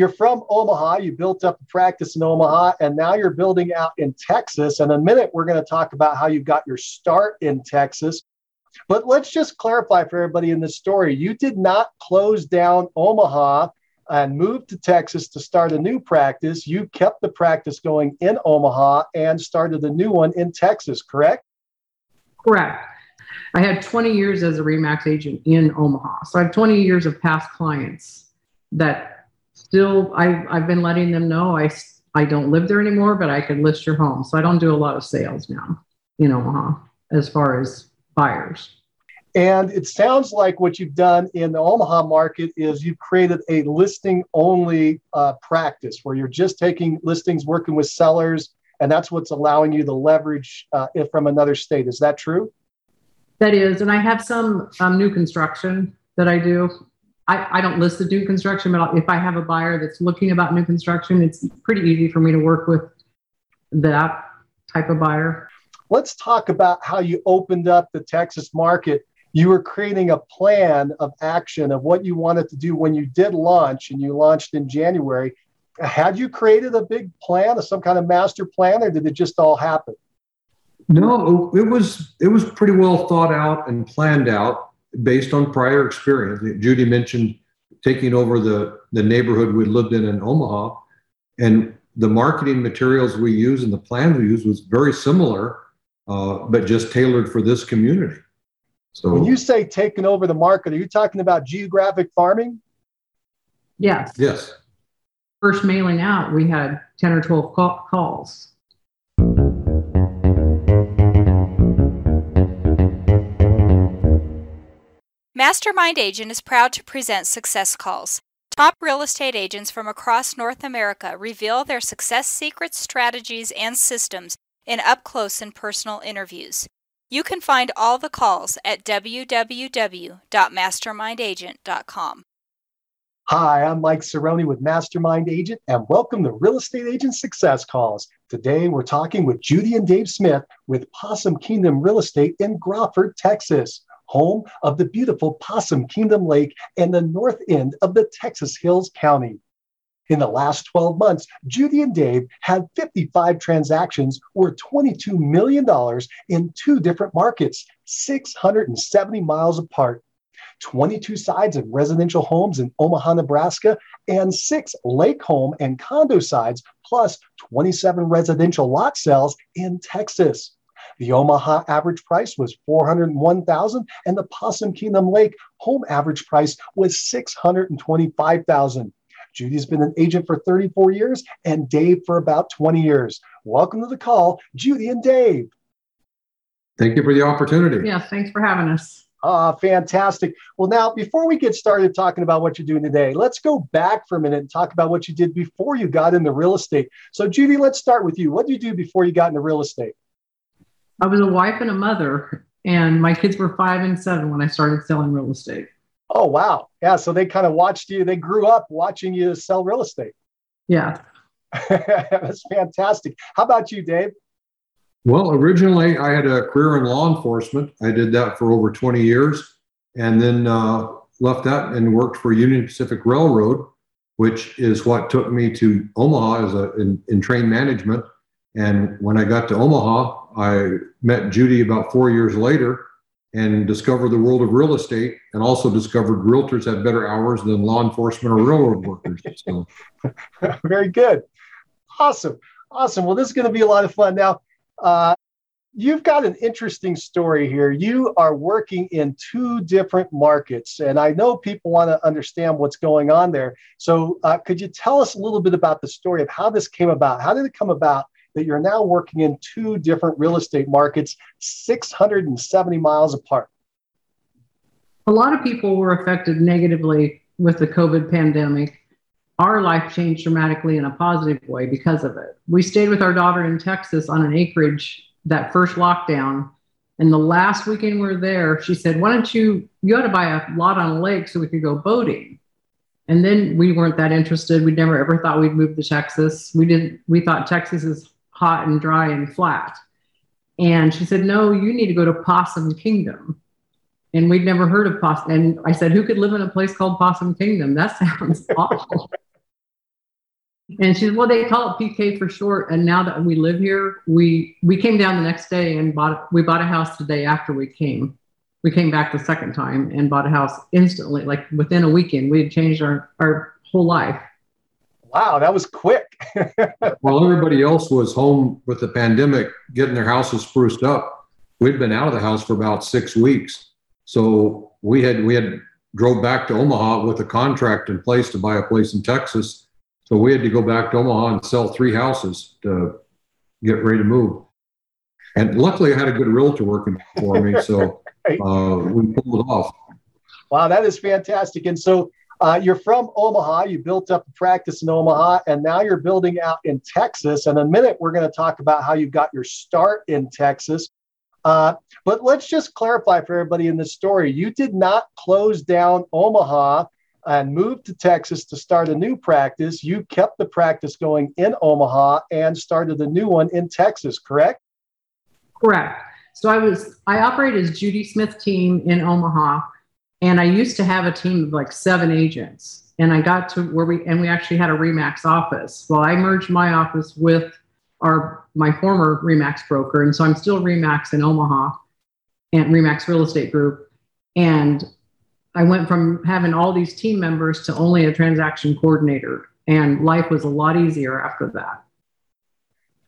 you're from Omaha. You built up a practice in Omaha, and now you're building out in Texas. And in a minute, we're going to talk about how you got your start in Texas. But let's just clarify for everybody in this story you did not close down Omaha and moved to Texas to start a new practice. You kept the practice going in Omaha and started a new one in Texas, correct? Correct. I had 20 years as a REMAX agent in Omaha. So I have 20 years of past clients that still I, I've been letting them know I, I don't live there anymore, but I could list your home. So I don't do a lot of sales now in Omaha as far as buyers. And it sounds like what you've done in the Omaha market is you've created a listing only uh, practice where you're just taking listings, working with sellers, and that's what's allowing you the leverage uh, it from another state. Is that true? That is. And I have some um, new construction that I do. I, I don't list the new construction, but if I have a buyer that's looking about new construction, it's pretty easy for me to work with that type of buyer. Let's talk about how you opened up the Texas market you were creating a plan of action of what you wanted to do when you did launch and you launched in January. Had you created a big plan or some kind of master plan or did it just all happen? No, it was it was pretty well thought out and planned out based on prior experience. Judy mentioned taking over the the neighborhood we lived in in Omaha and the marketing materials we use and the plan we use was very similar, uh, but just tailored for this community. So when you say taking over the market, are you talking about geographic farming? Yes. Yes. First mailing out, we had 10 or 12 call- calls. Mastermind Agent is proud to present Success Calls. Top real estate agents from across North America reveal their success secrets, strategies, and systems in up close and personal interviews. You can find all the calls at www.mastermindagent.com. Hi, I'm Mike Cerrone with Mastermind Agent, and welcome to Real Estate Agent Success Calls. Today, we're talking with Judy and Dave Smith with Possum Kingdom Real Estate in Graford, Texas, home of the beautiful Possum Kingdom Lake and the north end of the Texas Hill Country. In the last 12 months, Judy and Dave had 55 transactions worth $22 million in two different markets, 670 miles apart. 22 sides of residential homes in Omaha, Nebraska, and six lake home and condo sides, plus 27 residential lot sales in Texas. The Omaha average price was 401,000 and the Possum Kingdom Lake home average price was 625,000. Judy's been an agent for 34 years and Dave for about 20 years. Welcome to the call, Judy and Dave. Thank you for the opportunity. Yes, thanks for having us. Ah, fantastic. Well, now, before we get started talking about what you're doing today, let's go back for a minute and talk about what you did before you got into real estate. So, Judy, let's start with you. What did you do before you got into real estate? I was a wife and a mother, and my kids were five and seven when I started selling real estate. Oh, wow. Yeah. So they kind of watched you, they grew up watching you sell real estate. Yeah. That's fantastic. How about you, Dave? Well, originally I had a career in law enforcement. I did that for over 20 years and then uh, left that and worked for Union Pacific Railroad, which is what took me to Omaha as a in, in train management. And when I got to Omaha, I met Judy about four years later and discovered the world of real estate and also discovered realtors have better hours than law enforcement or railroad workers. So. Very good. Awesome. Awesome. Well, this is going to be a lot of fun. Now, uh, you've got an interesting story here. You are working in two different markets, and I know people want to understand what's going on there. So, uh, could you tell us a little bit about the story of how this came about? How did it come about that you're now working in two different real estate markets, 670 miles apart. A lot of people were affected negatively with the COVID pandemic. Our life changed dramatically in a positive way because of it. We stayed with our daughter in Texas on an acreage that first lockdown. And the last weekend we were there, she said, Why don't you, you ought to buy a lot on a lake so we could go boating. And then we weren't that interested. We never ever thought we'd move to Texas. We didn't, we thought Texas is hot and dry and flat. And she said, No, you need to go to Possum Kingdom. And we'd never heard of Possum. And I said, Who could live in a place called Possum Kingdom? That sounds awful. And she said, well, they call it PK for short. And now that we live here, we we came down the next day and bought we bought a house the day after we came. We came back the second time and bought a house instantly, like within a weekend. We had changed our, our whole life. Wow, that was quick. While everybody else was home with the pandemic, getting their houses spruced up, we'd been out of the house for about six weeks. So we had we had drove back to Omaha with a contract in place to buy a place in Texas. So we had to go back to Omaha and sell three houses to get ready to move. And luckily, I had a good realtor working for me, so uh, we pulled it off. Wow, that is fantastic. And so uh, you're from Omaha. You built up a practice in Omaha, and now you're building out in Texas. And in a minute, we're going to talk about how you got your start in Texas. Uh, but let's just clarify for everybody in this story you did not close down Omaha and move to Texas to start a new practice. You kept the practice going in Omaha and started a new one in Texas, correct? Correct. So I was I operate as Judy Smith team in Omaha, and I used to have a team of like seven agents. And I got to where we and we actually had a Remax office. Well, I merged my office with our my former Remax broker, and so I'm still Remax in Omaha and Remax Real Estate Group. And I went from having all these team members to only a transaction coordinator, and life was a lot easier after that.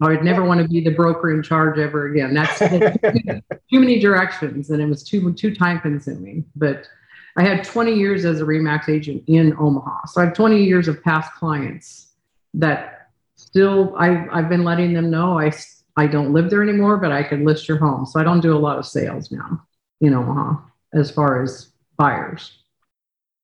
I would never want to be the broker in charge ever again. That's, too many directions, and it was too too time consuming. But I had 20 years as a Remax agent in Omaha, so I have 20 years of past clients that still I, I've been letting them know I, I don't live there anymore, but I can list your home. So I don't do a lot of sales now in Omaha as far as buyers.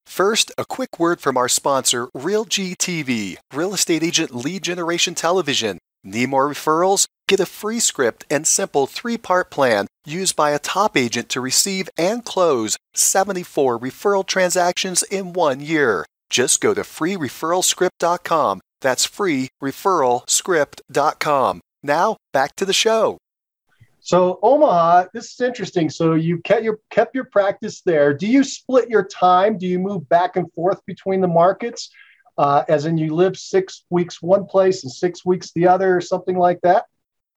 First, a quick word from our sponsor, RealG TV, real estate agent lead generation television. Need more referrals? Get a free script and simple three part plan used by a top agent to receive and close 74 referral transactions in one year. Just go to freereferralscript.com that's freereferralscript.com. Now back to the show. So Omaha, this is interesting. So you kept your kept your practice there. Do you split your time? Do you move back and forth between the markets? Uh, as in you live six weeks one place and six weeks the other, or something like that?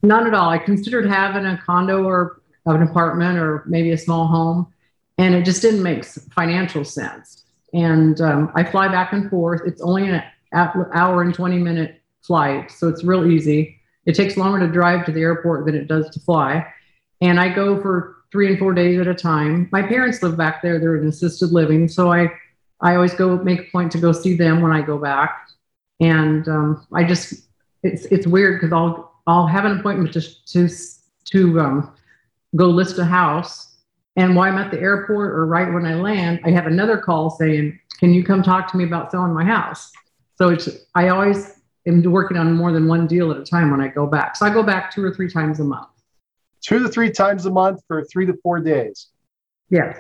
Not at all. I considered having a condo or an apartment or maybe a small home, and it just didn't make financial sense. And um, I fly back and forth. It's only an hour and 20 minute flight. So it's real easy. It takes longer to drive to the airport than it does to fly. And I go for three and four days at a time. My parents live back there. They're in assisted living. So I, I always go make a point to go see them when I go back. And um, I just, it's, it's weird because I'll, I'll have an appointment to, to, to um, go list a house. And while I'm at the airport or right when I land, I have another call saying, can you come talk to me about selling my house? So it's I always am working on more than one deal at a time when I go back. So I go back two or three times a month. Two to three times a month for three to four days. Yes.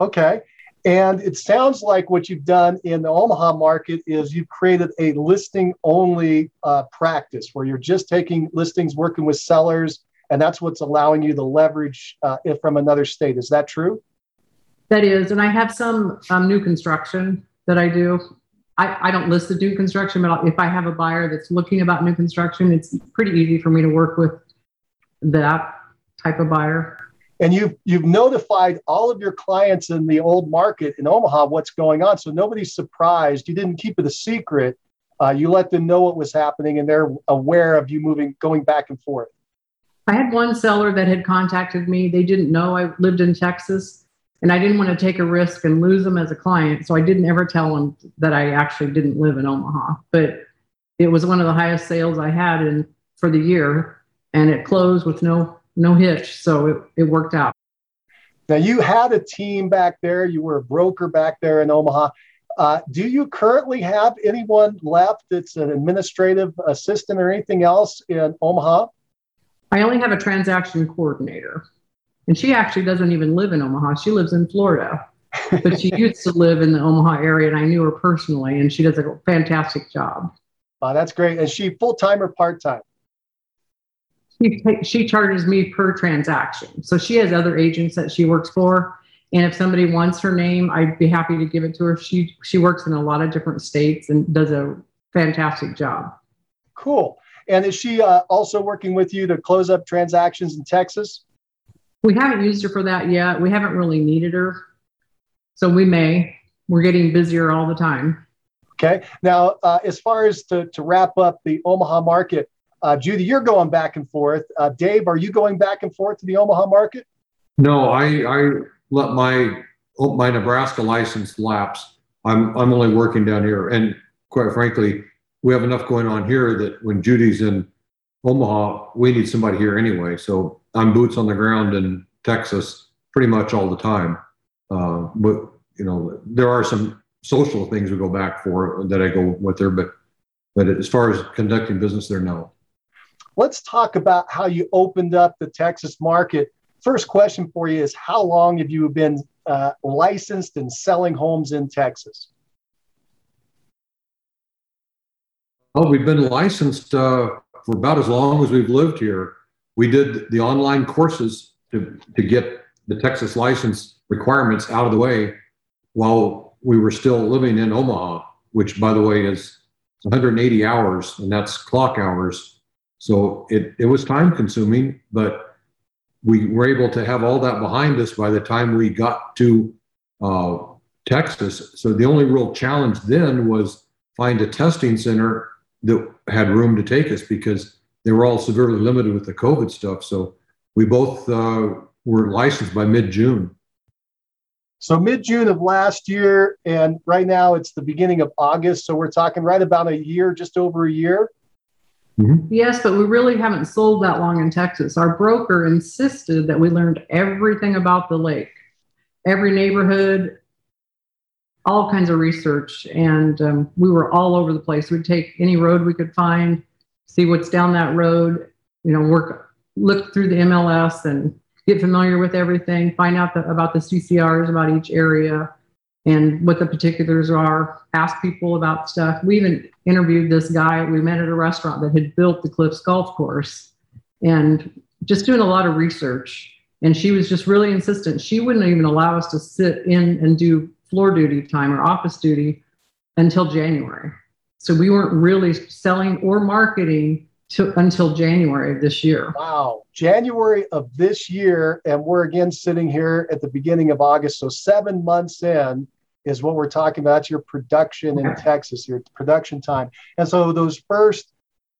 Okay. And it sounds like what you've done in the Omaha market is you've created a listing only uh, practice where you're just taking listings, working with sellers, and that's what's allowing you the leverage uh, from another state. Is that true? That is. And I have some um, new construction that I do. I, I don't list the new construction, but if I have a buyer that's looking about new construction, it's pretty easy for me to work with that type of buyer. And you've you've notified all of your clients in the old market in Omaha what's going on, so nobody's surprised. You didn't keep it a secret. Uh, you let them know what was happening, and they're aware of you moving, going back and forth. I had one seller that had contacted me. They didn't know I lived in Texas and I didn't want to take a risk and lose them as a client. So I didn't ever tell them that I actually didn't live in Omaha. But it was one of the highest sales I had in for the year, and it closed with no no hitch. So it, it worked out. Now you had a team back there. You were a broker back there in Omaha. Uh, do you currently have anyone left that's an administrative assistant or anything else in Omaha? I only have a transaction coordinator. And she actually doesn't even live in Omaha. She lives in Florida. but she used to live in the Omaha area, and I knew her personally, and she does a fantastic job. Oh, that's great. Is she full time or part time? She, she charges me per transaction. So she has other agents that she works for. And if somebody wants her name, I'd be happy to give it to her. She she works in a lot of different states and does a fantastic job. Cool. And is she uh, also working with you to close up transactions in Texas? We haven't used her for that yet. We haven't really needed her. So we may. We're getting busier all the time. Okay. Now, uh, as far as to, to wrap up the Omaha market, uh, Judy, you're going back and forth. Uh, Dave, are you going back and forth to the Omaha market? No, I, I let my my Nebraska license lapse. I'm I'm only working down here, and quite frankly, we have enough going on here that when Judy's in Omaha, we need somebody here anyway. So I'm boots on the ground in Texas pretty much all the time. Uh, but you know, there are some social things we go back for that I go with her, but but as far as conducting business there, no. Let's talk about how you opened up the Texas market. First question for you is how long have you been uh, licensed and selling homes in Texas? Well, we've been licensed uh, for about as long as we've lived here. We did the online courses to, to get the Texas license requirements out of the way while we were still living in Omaha, which, by the way, is 180 hours, and that's clock hours. So it, it was time consuming, but we were able to have all that behind us by the time we got to uh, Texas. So the only real challenge then was find a testing center that had room to take us because they were all severely limited with the COVID stuff. So we both uh, were licensed by mid June. So mid June of last year, and right now it's the beginning of August. So we're talking right about a year, just over a year. Mm-hmm. Yes, but we really haven't sold that long in Texas. Our broker insisted that we learned everything about the lake, every neighborhood, all kinds of research, and um, we were all over the place. We'd take any road we could find, see what's down that road, you know, work, look through the MLS and get familiar with everything, find out the, about the CCRs about each area and what the particulars are, ask people about stuff. We even interviewed this guy we met at a restaurant that had built the Cliffs golf course and just doing a lot of research. And she was just really insistent. She wouldn't even allow us to sit in and do floor duty time or office duty until January. So we weren't really selling or marketing to, until January of this year. Wow, January of this year, and we're again sitting here at the beginning of August. So seven months in is what we're talking about. Your production in Texas, your production time, and so those first.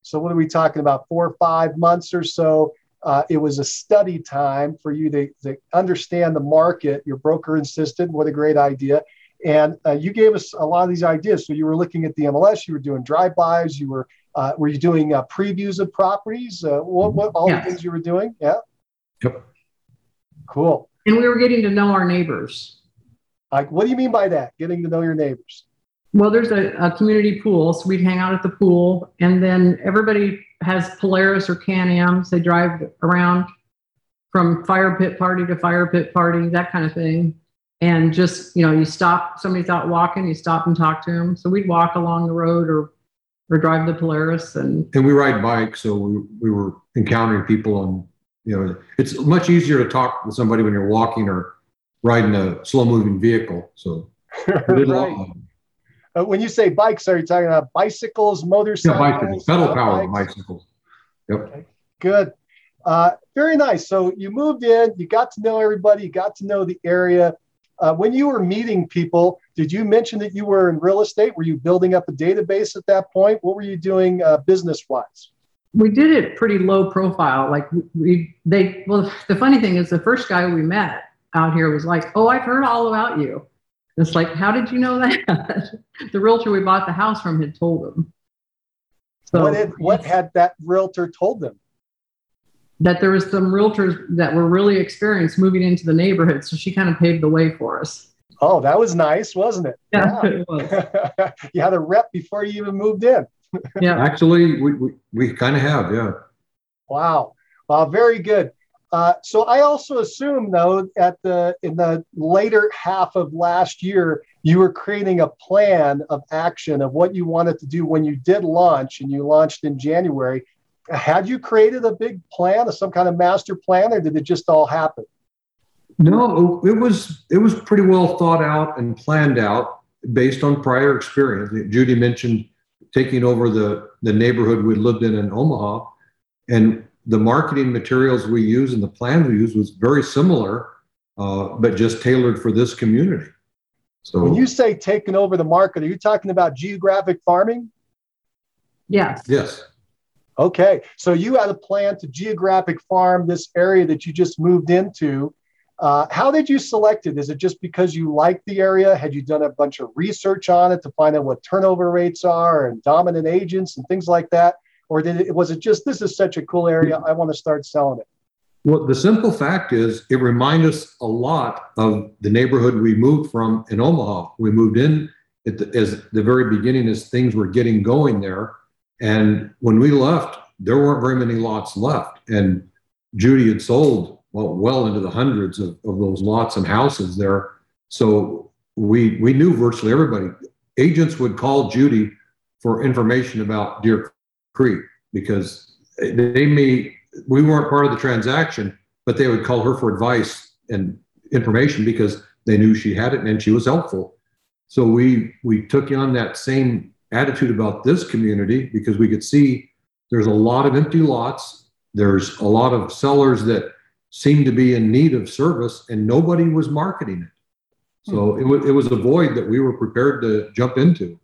So what are we talking about? Four or five months or so. Uh, it was a study time for you to, to, understand the market. Your broker insisted, what a great idea. And uh, you gave us a lot of these ideas. So you were looking at the MLS, you were doing drive-bys, you were uh, were you doing uh, previews of properties? Uh, what, what all yes. the things you were doing? Yeah. Yep. Cool. And we were getting to know our neighbors. Like, what do you mean by that? Getting to know your neighbors? Well, there's a, a community pool, so we'd hang out at the pool, and then everybody has Polaris or Can-Ams. They drive around from fire pit party to fire pit party, that kind of thing. And just, you know, you stop, somebody's out walking, you stop and talk to them. So we'd walk along the road or or drive the Polaris and and we ride bikes, so we, we were encountering people and you know it's much easier to talk with somebody when you're walking or riding a slow moving vehicle. So right. Uh, when you say bikes, are you talking about bicycles, motorcycles? Yeah, bicycles, pedal power bicycles. Yep. Okay. Good. Uh, very nice. So you moved in, you got to know everybody, you got to know the area. Uh, when you were meeting people, did you mention that you were in real estate? Were you building up a database at that point? What were you doing uh, business wise? We did it pretty low profile. Like we, they, well, the funny thing is, the first guy we met out here was like, "Oh, I've heard all about you." It's like, how did you know that? the realtor we bought the house from had told him. So, what, had, what had that realtor told them? That there was some realtors that were really experienced moving into the neighborhood. So she kind of paved the way for us. Oh, that was nice, wasn't it? Yeah, yeah. it was. you had a rep before you even moved in. yeah, actually, we, we, we kind of have, yeah. Wow. Wow, very good. Uh, so I also assume, though, at the in the later half of last year, you were creating a plan of action of what you wanted to do when you did launch, and you launched in January. Had you created a big plan, or some kind of master plan, or did it just all happen? No, it was it was pretty well thought out and planned out based on prior experience. Judy mentioned taking over the, the neighborhood we lived in in Omaha. And the marketing materials we use and the plan we use was very similar, uh, but just tailored for this community. So when you say taking over the market, are you talking about geographic farming? Yes. Yes. Okay. So you had a plan to geographic farm this area that you just moved into. Uh, how did you select it? Is it just because you like the area? Had you done a bunch of research on it to find out what turnover rates are and dominant agents and things like that? Or did it, was it just this is such a cool area, I want to start selling it? Well, the simple fact is, it reminds us a lot of the neighborhood we moved from in Omaha. We moved in at the, as the very beginning as things were getting going there. And when we left, there weren't very many lots left. And Judy had sold well, well into the hundreds of, of those lots and houses there. So we we knew virtually everybody. Agents would call Judy for information about Deer Creek because they may we weren't part of the transaction, but they would call her for advice and information because they knew she had it and she was helpful. So we we took on that same attitude about this community because we could see there's a lot of empty lots. There's a lot of sellers that seemed to be in need of service and nobody was marketing it. So hmm. it, was, it was a void that we were prepared to jump into.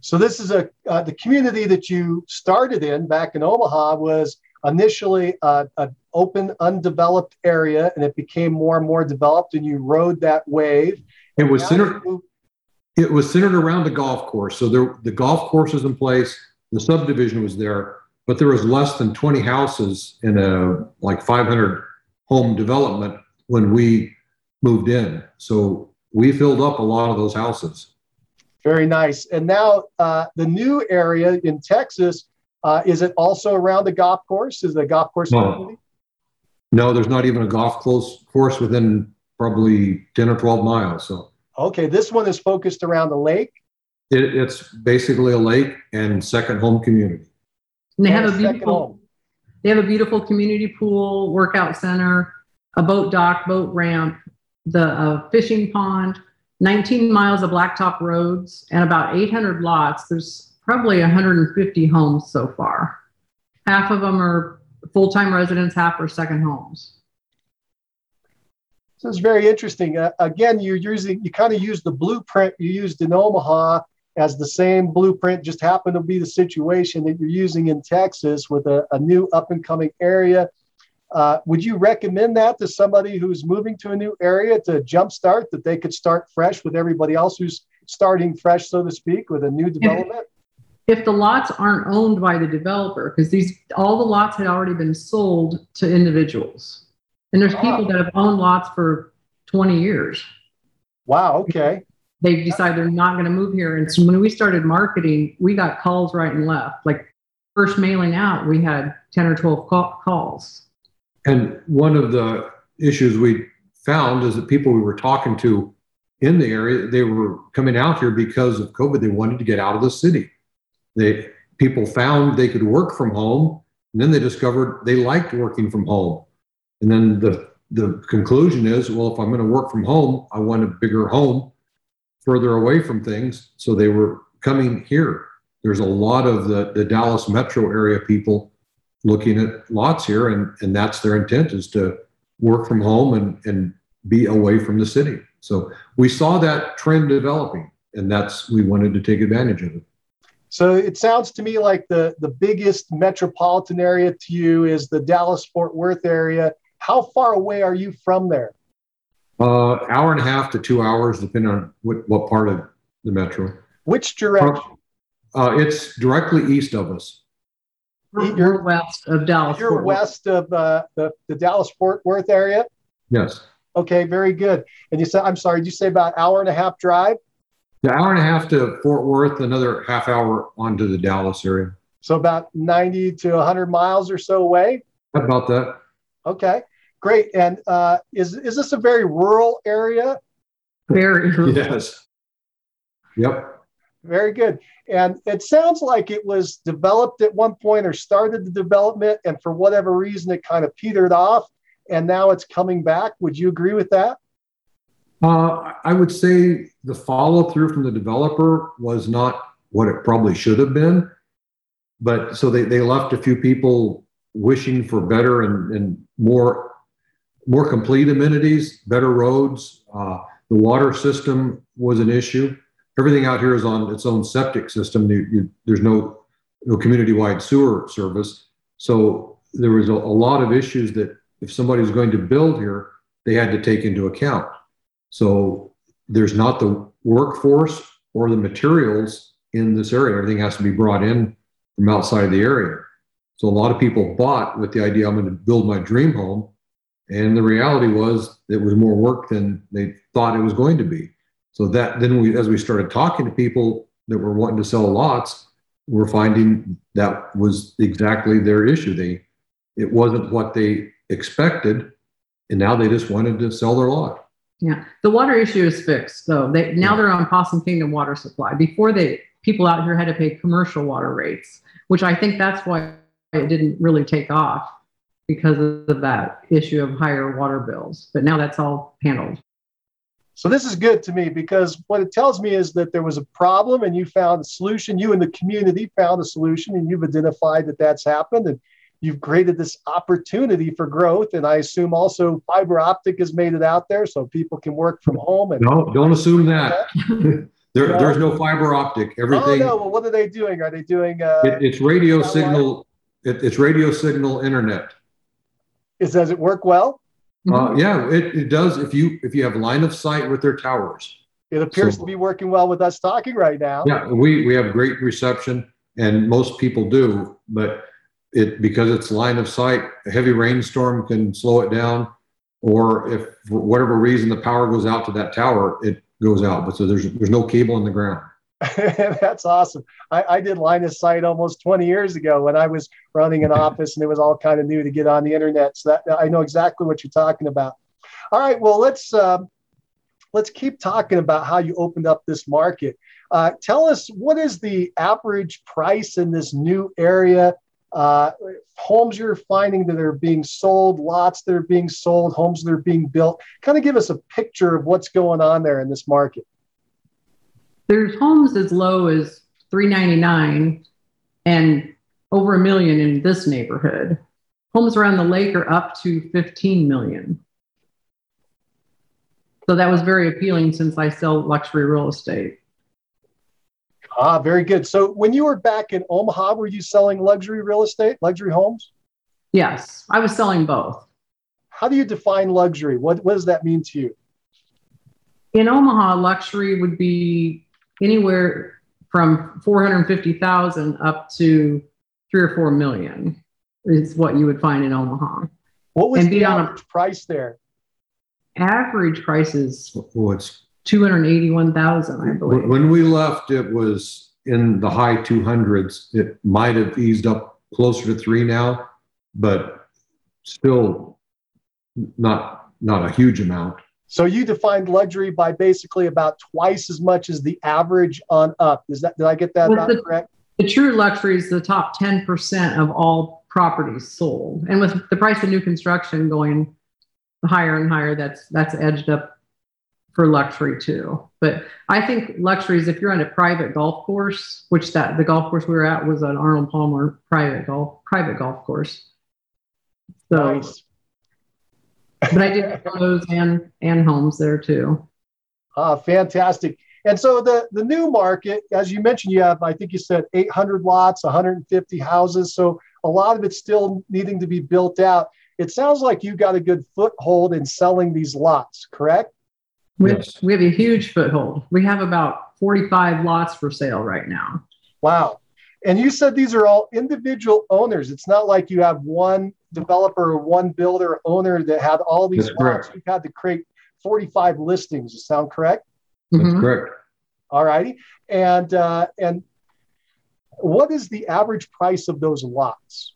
So this is a uh, the community that you started in back in Omaha was initially an open, undeveloped area, and it became more and more developed, and you rode that wave. It was centered. It was centered around the golf course. So there, the golf course was in place. The subdivision was there, but there was less than 20 houses in a like 500 home development when we moved in. So we filled up a lot of those houses. Very nice. And now uh, the new area in Texas uh, is it also around the golf course? Is the golf course? No. no, there's not even a golf course within probably 10 or 12 miles. So okay, this one is focused around the lake. It, it's basically a lake and second home community. And they and have a beautiful they have a beautiful community pool, workout center, a boat dock, boat ramp, the uh, fishing pond, 19 miles of blacktop roads, and about 800 lots. There's probably 150 homes so far. Half of them are full time residents, half are second homes. So it's very interesting. Uh, again, you're using, you kind of use the blueprint you used in Omaha as the same blueprint, just happened to be the situation that you're using in Texas with a, a new up and coming area. Uh, would you recommend that to somebody who's moving to a new area to jumpstart that they could start fresh with everybody else who's starting fresh, so to speak, with a new development? if the lots aren't owned by the developer, because these all the lots had already been sold to individuals, and there's people that have owned lots for 20 years. Wow. Okay. They've decided they're not going to move here, and so when we started marketing, we got calls right and left. Like first mailing out, we had 10 or 12 call- calls. And one of the issues we found is that people we were talking to in the area, they were coming out here because of COVID. They wanted to get out of the city they people found they could work from home, and then they discovered they liked working from home. And then the the conclusion is, well, if I'm going to work from home, I want a bigger home further away from things. So they were coming here. There's a lot of the, the Dallas metro area people looking at lots here, and, and that's their intent is to work from home and, and be away from the city. So we saw that trend developing, and that's we wanted to take advantage of it. So it sounds to me like the, the biggest metropolitan area to you is the Dallas Fort Worth area. How far away are you from there? Uh, hour and a half to two hours, depending on what, what part of the metro. Which direction? Uh, it's directly east of us. You're west of Dallas. You're west of uh, the, the Dallas Fort Worth area? Yes. Okay, very good. And you said, I'm sorry, did you say about hour and a half drive? The hour and a half to Fort Worth, another half hour onto the Dallas area. So about 90 to 100 miles or so away? About that. Okay, great. And uh, is, is this a very rural area? Very. yes. Yep. Very good. And it sounds like it was developed at one point or started the development, and for whatever reason, it kind of petered off, and now it's coming back. Would you agree with that? Uh, I would say the follow through from the developer was not what it probably should have been. But so they, they left a few people wishing for better and, and more more complete amenities, better roads. Uh, the water system was an issue. Everything out here is on its own septic system. You, you, there's no no community-wide sewer service. So there was a, a lot of issues that if somebody was going to build here, they had to take into account. So there's not the workforce or the materials in this area. Everything has to be brought in from outside of the area. So a lot of people bought with the idea I'm going to build my dream home. And the reality was it was more work than they thought it was going to be. So that then we, as we started talking to people that were wanting to sell lots, we're finding that was exactly their issue. They, it wasn't what they expected, and now they just wanted to sell their lot. Yeah, the water issue is fixed though. They now they're on Possum Kingdom water supply. Before they people out here had to pay commercial water rates, which I think that's why it didn't really take off because of that issue of higher water bills. But now that's all handled. So this is good to me because what it tells me is that there was a problem and you found a solution. You and the community found a solution and you've identified that that's happened and you've created this opportunity for growth. And I assume also fiber optic has made it out there so people can work from home. And no, don't assume that. there, no. There's no fiber optic. Everything. Oh no! Well, what are they doing? Are they doing? Uh, it, it's radio signal. It, it's radio signal internet. Is does it work well? Uh, yeah, it, it does. If you if you have line of sight with their towers, it appears so, to be working well with us talking right now. Yeah, we we have great reception, and most people do. But it because it's line of sight, a heavy rainstorm can slow it down, or if for whatever reason the power goes out to that tower, it goes out. But so there's there's no cable in the ground. That's awesome. I, I, did line of sight almost 20 years ago when I was running an office and it was all kind of new to get on the internet. So that I know exactly what you're talking about. All right, well let's uh, let's keep talking about how you opened up this market. Uh, tell us what is the average price in this new area? Uh, homes you're finding that are being sold, lots that are being sold, homes that are being built. Kind of give us a picture of what's going on there in this market. There's homes as low as 399 and over a million in this neighborhood. Homes around the lake are up to 15 million. So that was very appealing since I sell luxury real estate. Ah, very good. So when you were back in Omaha, were you selling luxury real estate, luxury homes? Yes, I was selling both. How do you define luxury? What, what does that mean to you? In Omaha, luxury would be anywhere from 450,000 up to three or four million is what you would find in Omaha. What was and the average a, price there? Average prices. What's 281,000, I believe. When we left, it was in the high 200s. It might have eased up closer to three now, but still not not a huge amount. So you defined luxury by basically about twice as much as the average on up. Is that did I get that well, the, correct? The true luxury is the top 10% of all properties sold. And with the price of new construction going higher and higher, that's that's edged up for luxury too. But I think luxury is if you're on a private golf course, which that the golf course we were at was an Arnold Palmer private golf private golf course. So nice but I did those and and homes there too. Ah, fantastic. And so the the new market, as you mentioned, you have I think you said 800 lots, 150 houses. So a lot of it's still needing to be built out. It sounds like you got a good foothold in selling these lots, correct? We have, we have a huge foothold. We have about 45 lots for sale right now. Wow. And you said these are all individual owners. It's not like you have one developer one builder owner that had all these That's lots. You've had to create 45 listings. Does sound correct? That's mm-hmm. correct. All righty. And uh, and what is the average price of those lots?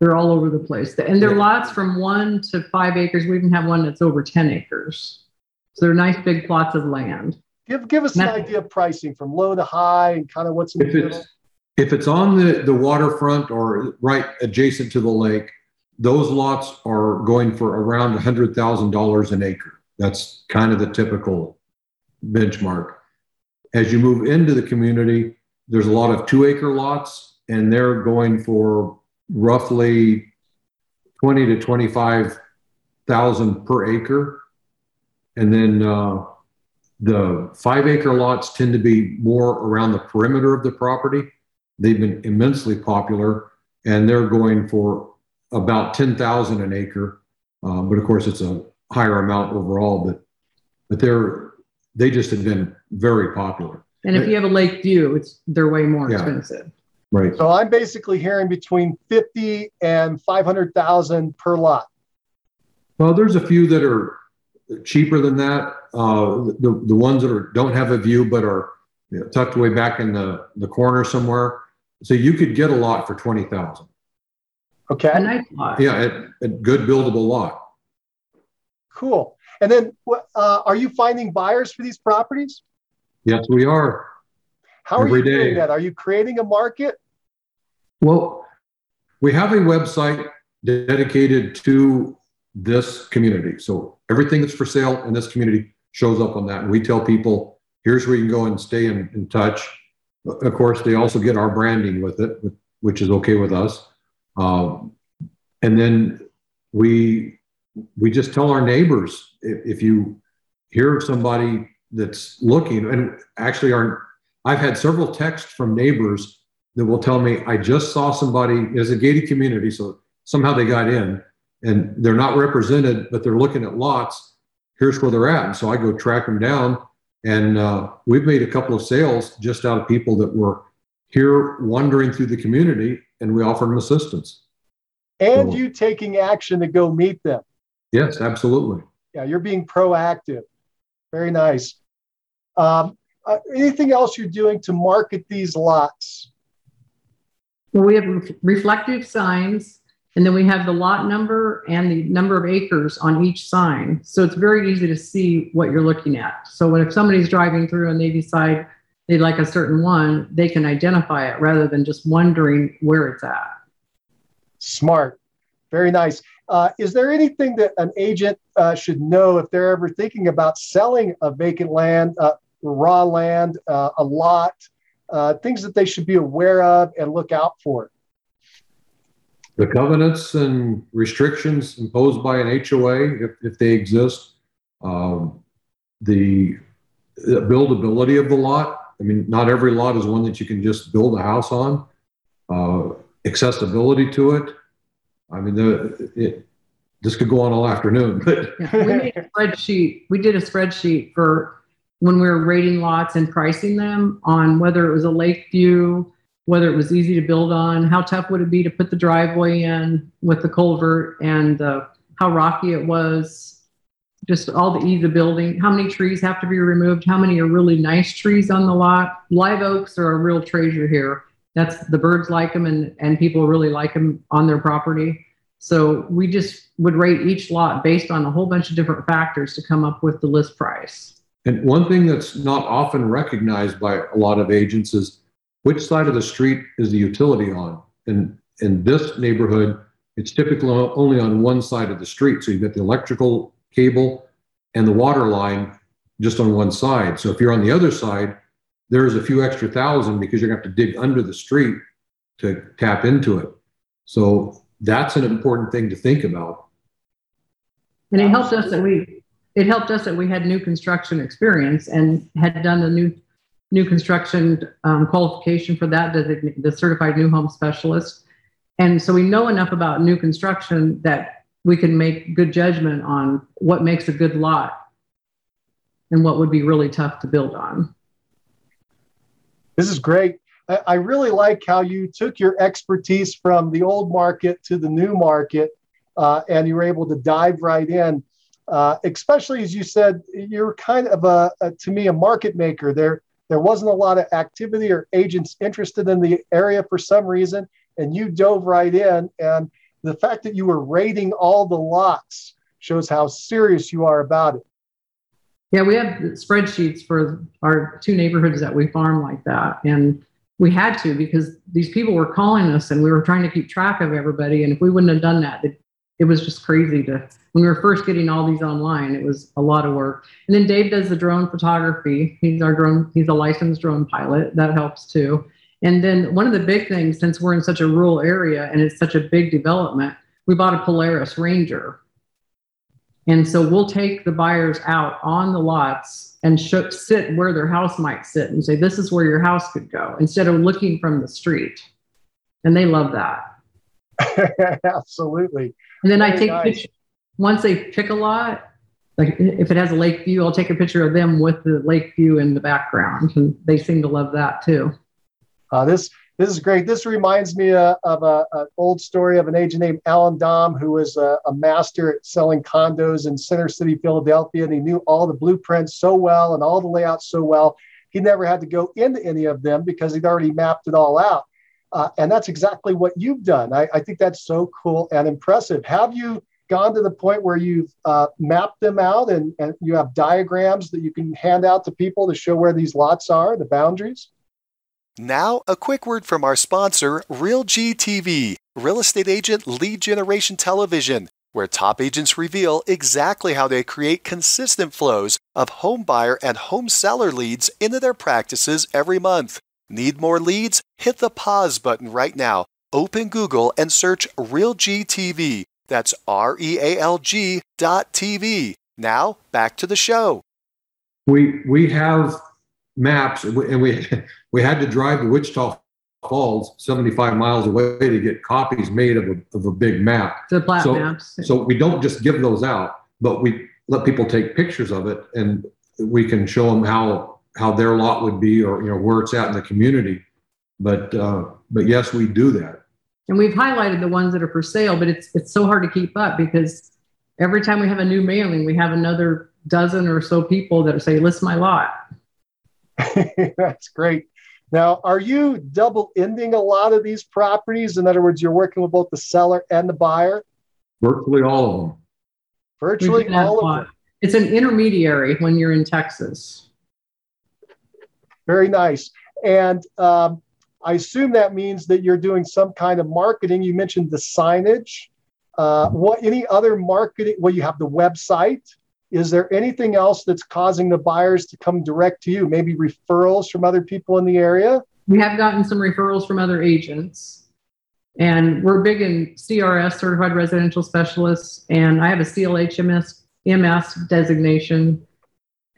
They're all over the place. And they're yeah. lots from one to five acres. We even have one that's over 10 acres. So they're nice big plots of land. Give give us an idea of pricing from low to high and kind of what's in if the middle. If it's on the, the waterfront or right adjacent to the lake, those lots are going for around $100,000 an acre. That's kind of the typical benchmark. as you move into the community, there's a lot of two acre lots, and they're going for roughly 20 to 25,000 per acre. And then uh, the five acre lots tend to be more around the perimeter of the property. They've been immensely popular, and they're going for about 10,000 an acre. Uh, but of course, it's a higher amount overall, but but they're they just have been very popular. And if you have a lake view, it's they're way more Yeah. expensive. Right. So I'm basically hearing between 50 and 500,000 per lot. Well, there's a few that are cheaper than that. Uh, the the ones that are don't have a view but are you know, tucked away back in the the corner somewhere. So you could get a lot for twenty thousand. Okay. A nice lot. Yeah, a, a good buildable lot. Cool. And then uh, are you finding buyers for these properties? Yes, we are. How are Every you doing day. that? Are you creating a market? Well, we have a website dedicated to this community. So everything that's for sale in this community shows up on that. And we tell people, here's where you can go and stay in, in touch. Of course, they also get our branding with it, which is okay with us. Um, and then we we just tell our neighbors if, if you hear of somebody that's looking, and actually, our I've had several texts from neighbors that will tell me, I just saw somebody, it's a gated community, so somehow they got in and they're not represented, but they're looking at lots. Here's where they're at. And so I go track them down. And uh, we've made a couple of sales just out of people that were here wandering through the community and we offered them assistance. And Cool. you taking action to go meet them. Yes, absolutely. Yeah, you're being proactive. Very nice. Um, uh, anything else you're doing to market these lots? Well, we have reflective signs, and then we have the lot number and the number of acres on each sign. So it's very easy to see what you're looking at. So when if somebody's driving through and they decide they like a certain one, they can identify it rather than just wondering where it's at. Smart. Very nice. Uh, is there anything that an agent uh, should know if they're ever thinking about selling a vacant land, uh, raw land, uh, a lot, uh, things that they should be aware of and look out for? The covenants and restrictions imposed by an HOA, if, if they exist, um, the, the buildability of the lot. I mean, not every lot is one that you can just build a house on. Uh, accessibility to it. I mean, the, it, this could go on all afternoon, but Yeah, we made a spreadsheet. We did a spreadsheet for when we were rating lots and pricing them on whether it was a lake view, whether it was easy to build on, how tough would it be to put the driveway in with the culvert, and uh, how rocky it was. Just all the ease of building. How many trees have to be removed? How many are really nice trees on the lot? Live oaks are a real treasure here. That's the birds like them, and and people really like them on their property. So we just would rate each lot based on a whole bunch of different factors to come up with the list price. And one thing that's not often recognized by a lot of agents is which side of the street is the utility on? And in this neighborhood, it's typically only on one side of the street. So you've got the electrical cable and the water line just on one side. So if you're on the other side, there's a few extra thousand because you're going to have to dig under the street to tap into it. So that's an important thing to think about. And it helped us that we, it helped us that we had new construction experience and had done the new, new construction um, qualification for that, the, the certified new home specialist. And so we know enough about new construction that we can make good judgment on what makes a good lot and what would be really tough to build on. This is great. I, really like how you took your expertise from the old market to the new market uh, and you were able to dive right in. Uh, especially as you said, you're kind of a, a, to me, a market maker. There, there wasn't a lot of activity or agents interested in the area for some reason, and you dove right in. And the fact that you were rating all the lots shows how serious you are about it. Yeah, we have spreadsheets for our two neighborhoods that we farm like that. And we had to because these people were calling us and we were trying to keep track of everybody. And if we wouldn't have done that, it was just crazy to when we were first getting all these online. It was a lot of work. And then Dave does the drone photography. He's our drone. He's a licensed drone pilot. That helps too. And then one of the big things, since we're in such a rural area and it's such a big development, we bought a Polaris Ranger. And so we'll take the buyers out on the lots and sit where their house might sit and say, this is where your house could go instead of looking from the street. And they love that. Absolutely. And then Very I take nice. pictures. Once they pick a lot, like if it has a lake view, I'll take a picture of them with the lake view in the background. And they seem to love that too. Uh, this this is great. This reminds me uh, of an old story of an agent named Alan Dom, who was a, a, master at selling condos in Center City, Philadelphia, and he knew all the blueprints so well and all the layouts so well. He never had to go into any of them because he'd already mapped it all out. Uh, and that's exactly what you've done. I, I, think that's so cool and impressive. Have you gone to the point where you've uh, mapped them out and, and you have diagrams that you can hand out to people to show where these lots are, the boundaries? Now, a quick word from our sponsor, RealG TV, real estate agent lead generation television, where top agents reveal exactly how they create consistent flows of home buyer and home seller leads into their practices every month. Need more leads? Hit the pause button right now. Open Google and search RealG TV. That's R E A L G dot TV. Now, back to the show. We, we have maps, and we we had to drive to Wichita Falls, 75 miles away, to get copies made of a, of a big map. The plat so, maps. So we don't just give those out, but we let people take pictures of it, and we can show them how how their lot would be, or you know where it's at in the community. But uh, but yes, we do that. And we've highlighted the ones that are for sale, but it's it's so hard to keep up because every time we have a new mailing, we have another dozen or so people that say, "List my lot." That's great. Now, are you double ending a lot of these properties? In other words, you're working with both the seller and the buyer? Virtually all of them. Virtually all of them. It's an intermediary when you're in Texas. Very nice. And um, I assume that means that you're doing some kind of marketing. You mentioned the signage. Uh, what any other marketing? Well, you have the website. Is there anything else that's causing the buyers to come direct to you? Maybe referrals from other people in the area? We have gotten some referrals from other agents. And we're big in CRS, certified residential specialists, and I have a CLHMS MS designation.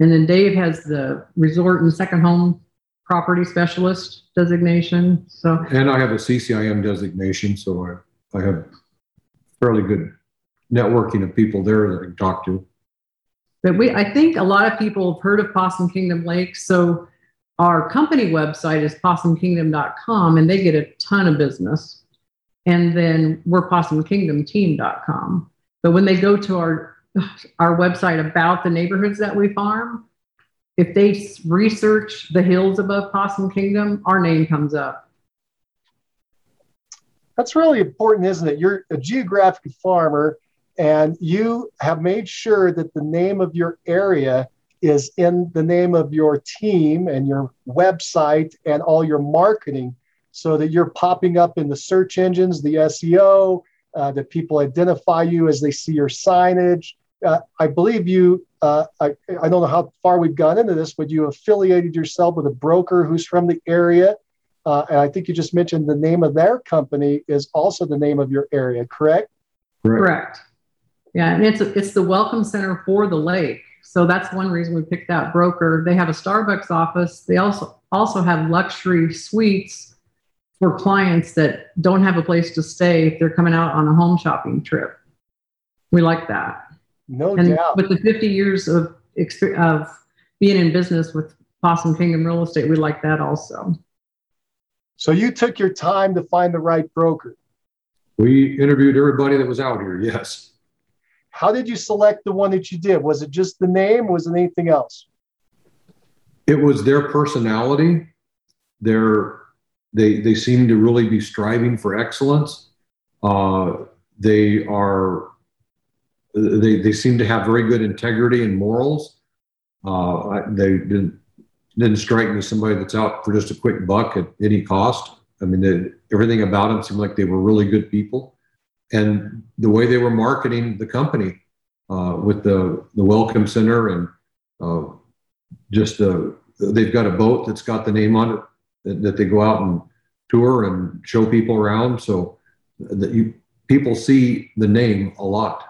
And then Dave has the resort and second home property specialist designation. So and I have a CCIM designation, so I, I have fairly good networking of people there that I can talk to. But we, I think a lot of people have heard of Possum Kingdom Lake. So our company website is possumkingdom.com and they get a ton of business. And then we're possumkingdomteam.com. But when they go to our our website about the neighborhoods that we farm, if they research the hills above Possum Kingdom, our name comes up. That's really important, isn't it? You're a geographic farmer and you have made sure that the name of your area is in the name of your team and your website and all your marketing so that you're popping up in the search engines, the SEO, uh, that people identify you as they see your signage. Uh, I believe you, uh, I, I don't know how far we've gone into this, but you affiliated yourself with a broker who's from the area. Uh, and I think you just mentioned the name of their company is also the name of your area, correct? Correct. correct. Yeah, and it's it's the welcome center for the lake. So that's one reason we picked that broker. They have a Starbucks office. They also also have luxury suites for clients that don't have a place to stay if they're coming out on a home shopping trip. We like that. No and doubt. With the 50 years of of being in business with Possum Kingdom Real Estate, we like that also. So you took your time to find the right broker. We interviewed everybody that was out here. Yes. How did you select the one that you did? Was it just the name? Was it anything else? It was their personality. Their they they seem to really be striving for excellence. Uh, they are they they seem to have very good integrity and morals. Uh, they didn't didn't strike me as somebody that's out for just a quick buck at any cost. I mean, they, everything about them seemed like they were really good people and the way they were marketing the company uh, with the the welcome center and uh, just uh, they've got a boat that's got the name on it that, that, they go out and tour and show people around. So that you people see the name a lot.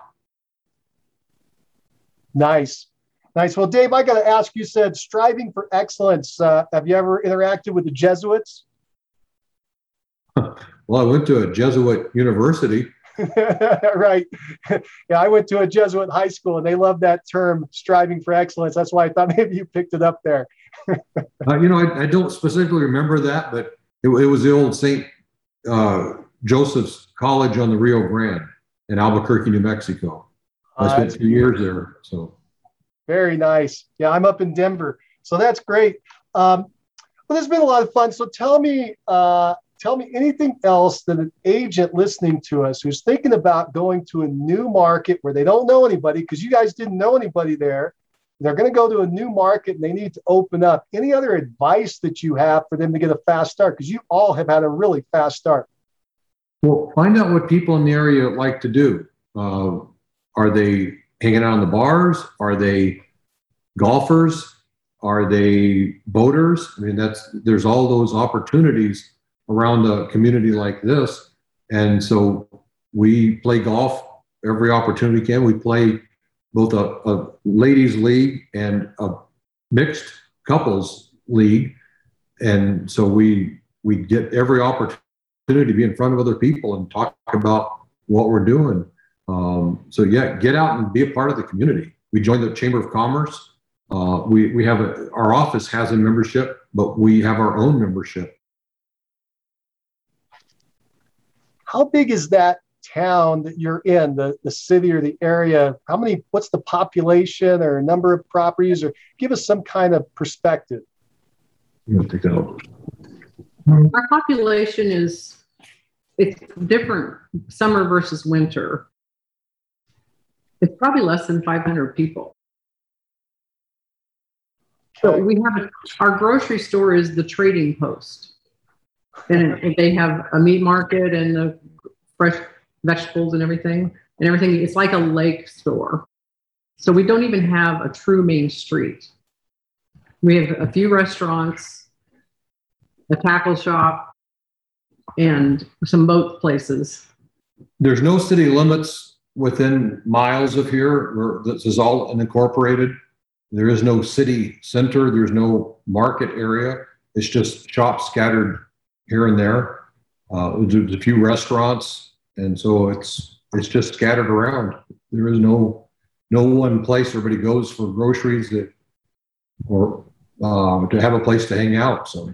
Nice. Nice. Well, Dave, I got to ask you said striving for excellence. Uh, have you ever interacted with the Jesuits? well, I went to a Jesuit university. right. Yeah, I went to a Jesuit high school and they love that term, striving for excellence. That's why I thought maybe you picked it up there. uh, you know, I, I, don't specifically remember that, but it, it was the old St. Uh, Joseph's College on the Rio Grande in Albuquerque, New Mexico. I spent two years there. So very nice. Yeah, I'm up in Denver. So that's great. Um, well, there's been a lot of fun. So tell me, uh, tell me anything else that an agent listening to us who's thinking about going to a new market where they don't know anybody, because you guys didn't know anybody there. They're going to go to a new market and they need to open up. Any other advice that you have for them to get a fast start? Because you all have had a really fast start. Well, find out what people in the area like to do. Uh, are they hanging out in the bars? Are they golfers? Are they boaters? I mean, that's there's all those opportunities around a community like this, and so we play golf every opportunity we can. We play both a, a ladies league and a mixed couples league, and so we we get every opportunity to be in front of other people and talk about what we're doing. Um, so yeah, get out and be a part of the community. We joined the Chamber of Commerce. Uh, we we have a, our office has a membership, but we have our own membership. How big is that town that you're in, the, the city or the area? How many, what's the population or number of properties, or give us some kind of perspective? Our population is it's different summer versus winter. It's probably less than 500 people. So we have a, our grocery store is the trading post, and they have a meat market and the fresh vegetables and everything and everything. It's like a lake store. So we don't even have a true main street. We have a few restaurants, a tackle shop, and some boat places. There's no city limits within miles of here. this is all unincorporated. There is no city center. There's no market area. It's just shops scattered here and there. Uh, there's a few restaurants, and so it's it's just scattered around. There is no no one place everybody goes for groceries that or uh, to have a place to hang out. So,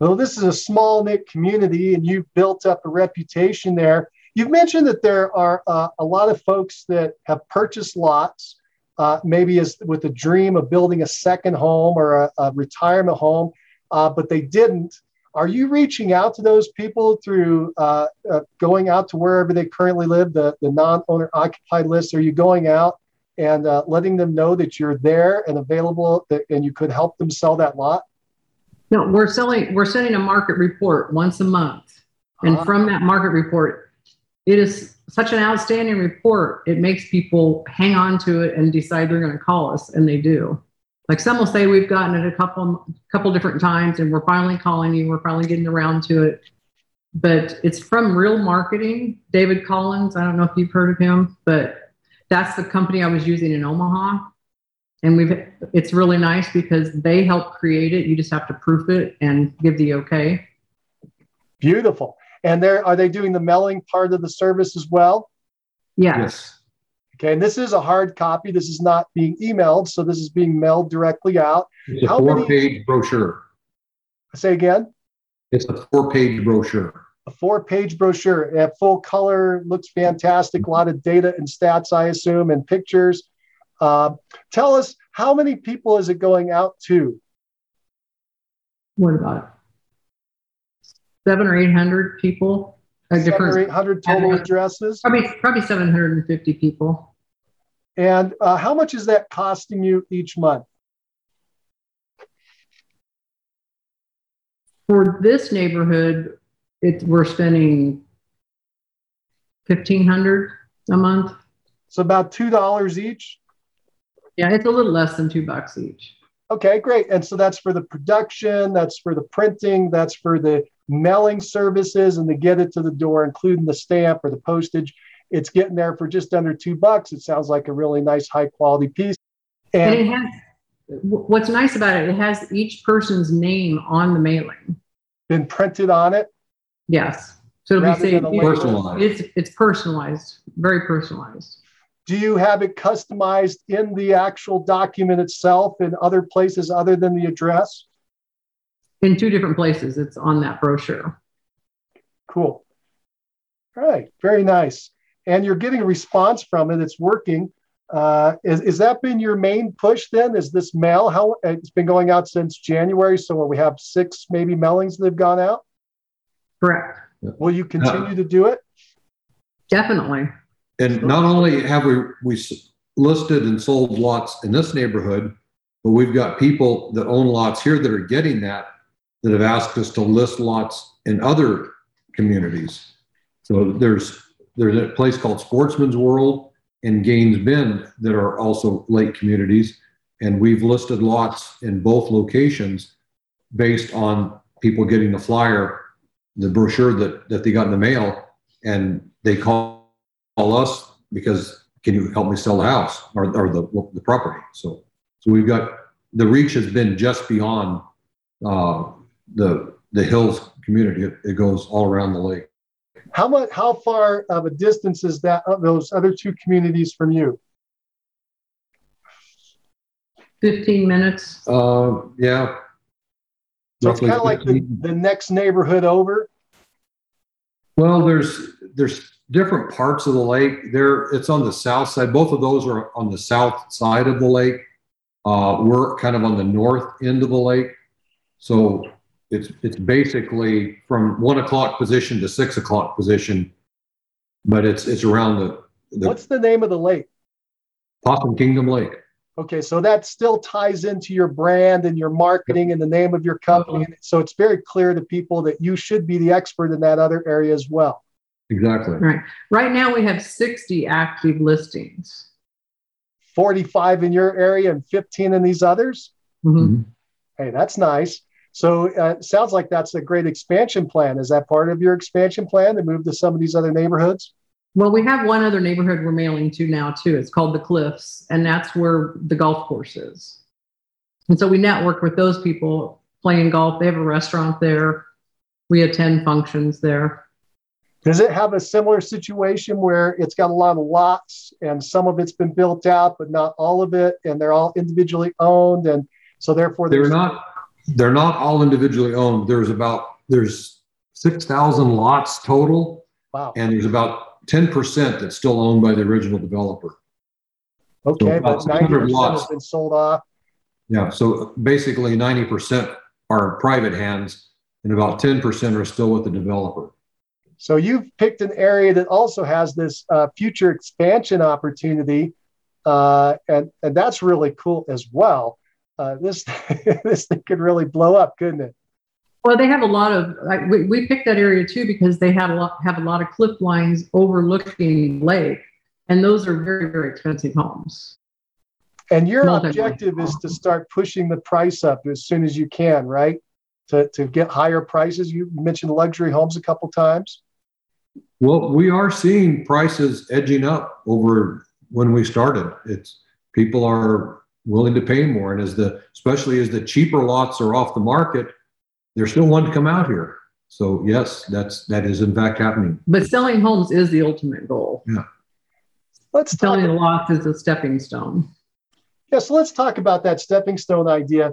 well, this is a small knit community, and you've built up a reputation there. You've mentioned that there are uh, a lot of folks that have purchased lots, uh, maybe as with a dream of building a second home or a, a retirement home, uh, but they didn't. Are you reaching out to those people through uh, uh, going out to wherever they currently live, the, the non owner occupied list? Are you going out and uh, letting them know that you're there and available that, and you could help them sell that lot? No, we're selling, we're sending a market report once a month. And uh-huh. from that market report, it is such an outstanding report. It makes people hang on to it and decide they're going to call us, and they do. Like some will say, we've gotten it a couple couple different times, and we're finally calling you. We're finally getting around to it. But it's from Real Marketing, David Collins. I don't know if you've heard of him, but that's the company I was using in Omaha. And we've it's really nice because they help create it. You just have to proof it and give the okay. Beautiful. And there, are they doing the mailing part of the service as well? Yes. yes. Okay, and this is a hard copy. This is not being emailed, so this is being mailed directly out. It's a How four-page many... brochure. Say again. It's a four-page brochure. A four-page brochure. At full color, looks fantastic. A lot of data and stats, I assume, and pictures. Uh, tell us how many people is it going out to? What about it? Seven or eight hundred people. Seven or eight hundred total addresses. Probably probably seven hundred and fifty people. And uh, how much is that costing you each month? For this neighborhood, it, we're spending fifteen hundred a month. So about two dollars each. Yeah, it's a little less than two bucks each. Okay, great. And so that's for the production, that's for the printing, that's for the mailing services, and to get it to the door, including the stamp or the postage. It's getting there for just under two bucks. It sounds like a really nice, high quality piece. And And it has, what's nice about it, it has each person's name on the mailing. been printed on it. Yes. So it'll be Rather saved. than a label. Personalized. It's, it's personalized, very personalized. Do you have it customized in the actual document itself in other places other than the address? In two different places, it's on that brochure. Cool. All right, very nice. And you're getting a response from it. It's working. Uh, is, is that been your main push then? Is this mail? How it's been going out since January? So we have six maybe mailings that have gone out. Correct. Will you continue to do it? Definitely. And not only have we, we listed and sold lots in this neighborhood, but we've got people that own lots here that are getting that, that have asked us to list lots in other communities. So there's, there's a place called Sportsman's World in Gaines Bend that are also lake communities. And we've listed lots in both locations based on people getting the flyer, the brochure that, that they got in the mail, and they call call us because can you help me sell the house or, or the, the property? So, so we've got, the reach has been just beyond, uh, the, the hills community. It, it goes all around the lake. How much? How far of a distance is that of those other two communities from you? 15 minutes. Uh, yeah. So it's kind of like the, the next neighborhood over. Well, there's, there's different parts of the lake there. It's on the south side. Both of those are on the south side of the lake. Uh, we're kind of on the north end of the lake. So it's, it's basically from one o'clock position to six o'clock position, but it's, it's around the, the What's the name of the lake? Possum Kingdom Lake. Okay, so that still ties into your brand and your marketing and the name of your company. So it's very clear to people that you should be the expert in that other area as well. Exactly. Right. Right now we have 60 active listings. 45 in your area and 15 in these others. Mhm. Hey, that's nice. So uh, sounds like that's a great expansion plan. Is that part of your expansion plan to move to some of these other neighborhoods? Well, we have one other neighborhood we're mailing to now too. It's called the Cliffs, and that's where the golf course is. And so we network with those people playing golf. They have a restaurant there. We attend functions there. Does it have a similar situation where it's got a lot of lots and some of it's been built out, but not all of it, and they're all individually owned, and so therefore They're there's not, they're not all individually owned. There's about, there's 6,000 lots total. wow. And there's about 10% that's still owned by the original developer. Okay, about but 600 ninety percent lots. has been sold off. Yeah, so basically 90% are private hands and about 10% are still with the developer. So you've picked an area that also has this uh, future expansion opportunity, uh, and and that's really cool as well. Uh, this this thing could really blow up, couldn't it? Well, they have a lot of. Like, we, we picked that area too because they had a lot have a lot of cliff lines overlooking lake, and those are very very expensive homes. And your Multi- objective is to start pushing the price up as soon as you can, right? To to get higher prices. You mentioned luxury homes a couple times. Well, we are seeing prices edging up over when we started. It's people are willing to pay more. And as the, especially as the cheaper lots are off the market, they're still wanting to come out here. So yes, that's, that is in fact happening. But selling homes is the ultimate goal. Yeah. Let's. Selling the lots is a stepping stone. Yeah, so let's talk about that stepping stone idea.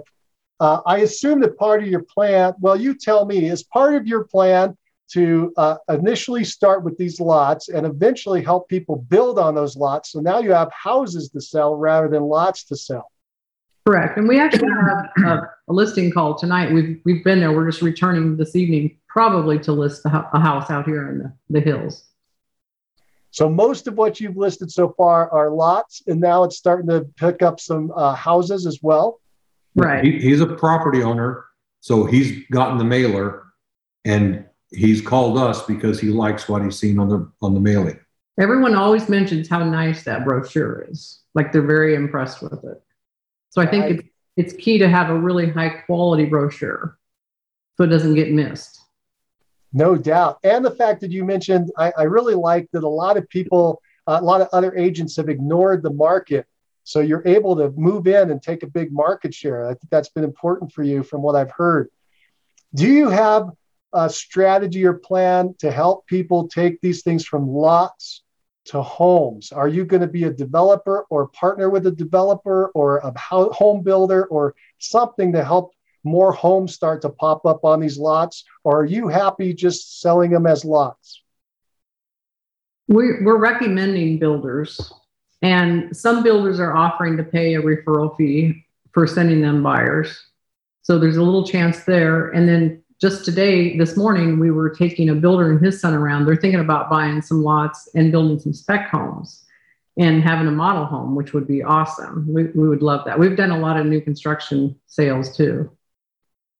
Uh, I assume that part of your plan, well, you tell me, is part of your plan to uh, initially start with these lots and eventually help people build on those lots. So now you have houses to sell rather than lots to sell. Correct. And we actually have a, a listing call tonight. We've we've been there. We're just returning this evening, probably to list a, a house out here in the, the hills. So most of what you've listed so far are lots, and now it's starting to pick up some uh, houses as well. Right. He, he's a property owner, so he's gotten the mailer and he's called us because he likes what he's seen on the, on the mailing. Everyone always mentions how nice that brochure is. Like they're very impressed with it. So I think Right. it's, it's key to have a really high quality brochure so it doesn't get missed. No doubt. And the fact that you mentioned, I, I really like that a lot of people, a lot of other agents have ignored the market. So you're able to move in and take a big market share. I think that's been important for you from what I've heard. Do you have a strategy or plan to help people take these things from lots to homes? Are you going to be a developer or partner with a developer or a home builder or something to help more homes start to pop up on these lots? Or are you happy just selling them as lots? We, we're recommending builders, and some builders are offering to pay a referral fee for sending them buyers. So there's a little chance there. And then just today, this morning, we were taking a builder and his son around. They're thinking about buying some lots and building some spec homes and having a model home, which would be awesome. We, we would love that. We've done a lot of new construction sales too.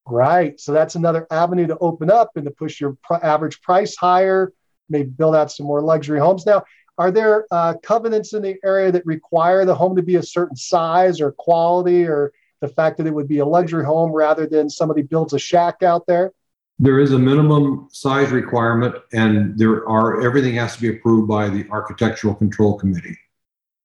Right. So that's another avenue to open up and to push your pr- average price higher, maybe build out some more luxury homes. Now, are there uh, covenants in the area that require the home to be a certain size or quality or the fact that it would be a luxury home rather than somebody builds a shack out there? There is a minimum size requirement, and there are everything has to be approved by the Architectural Control Committee.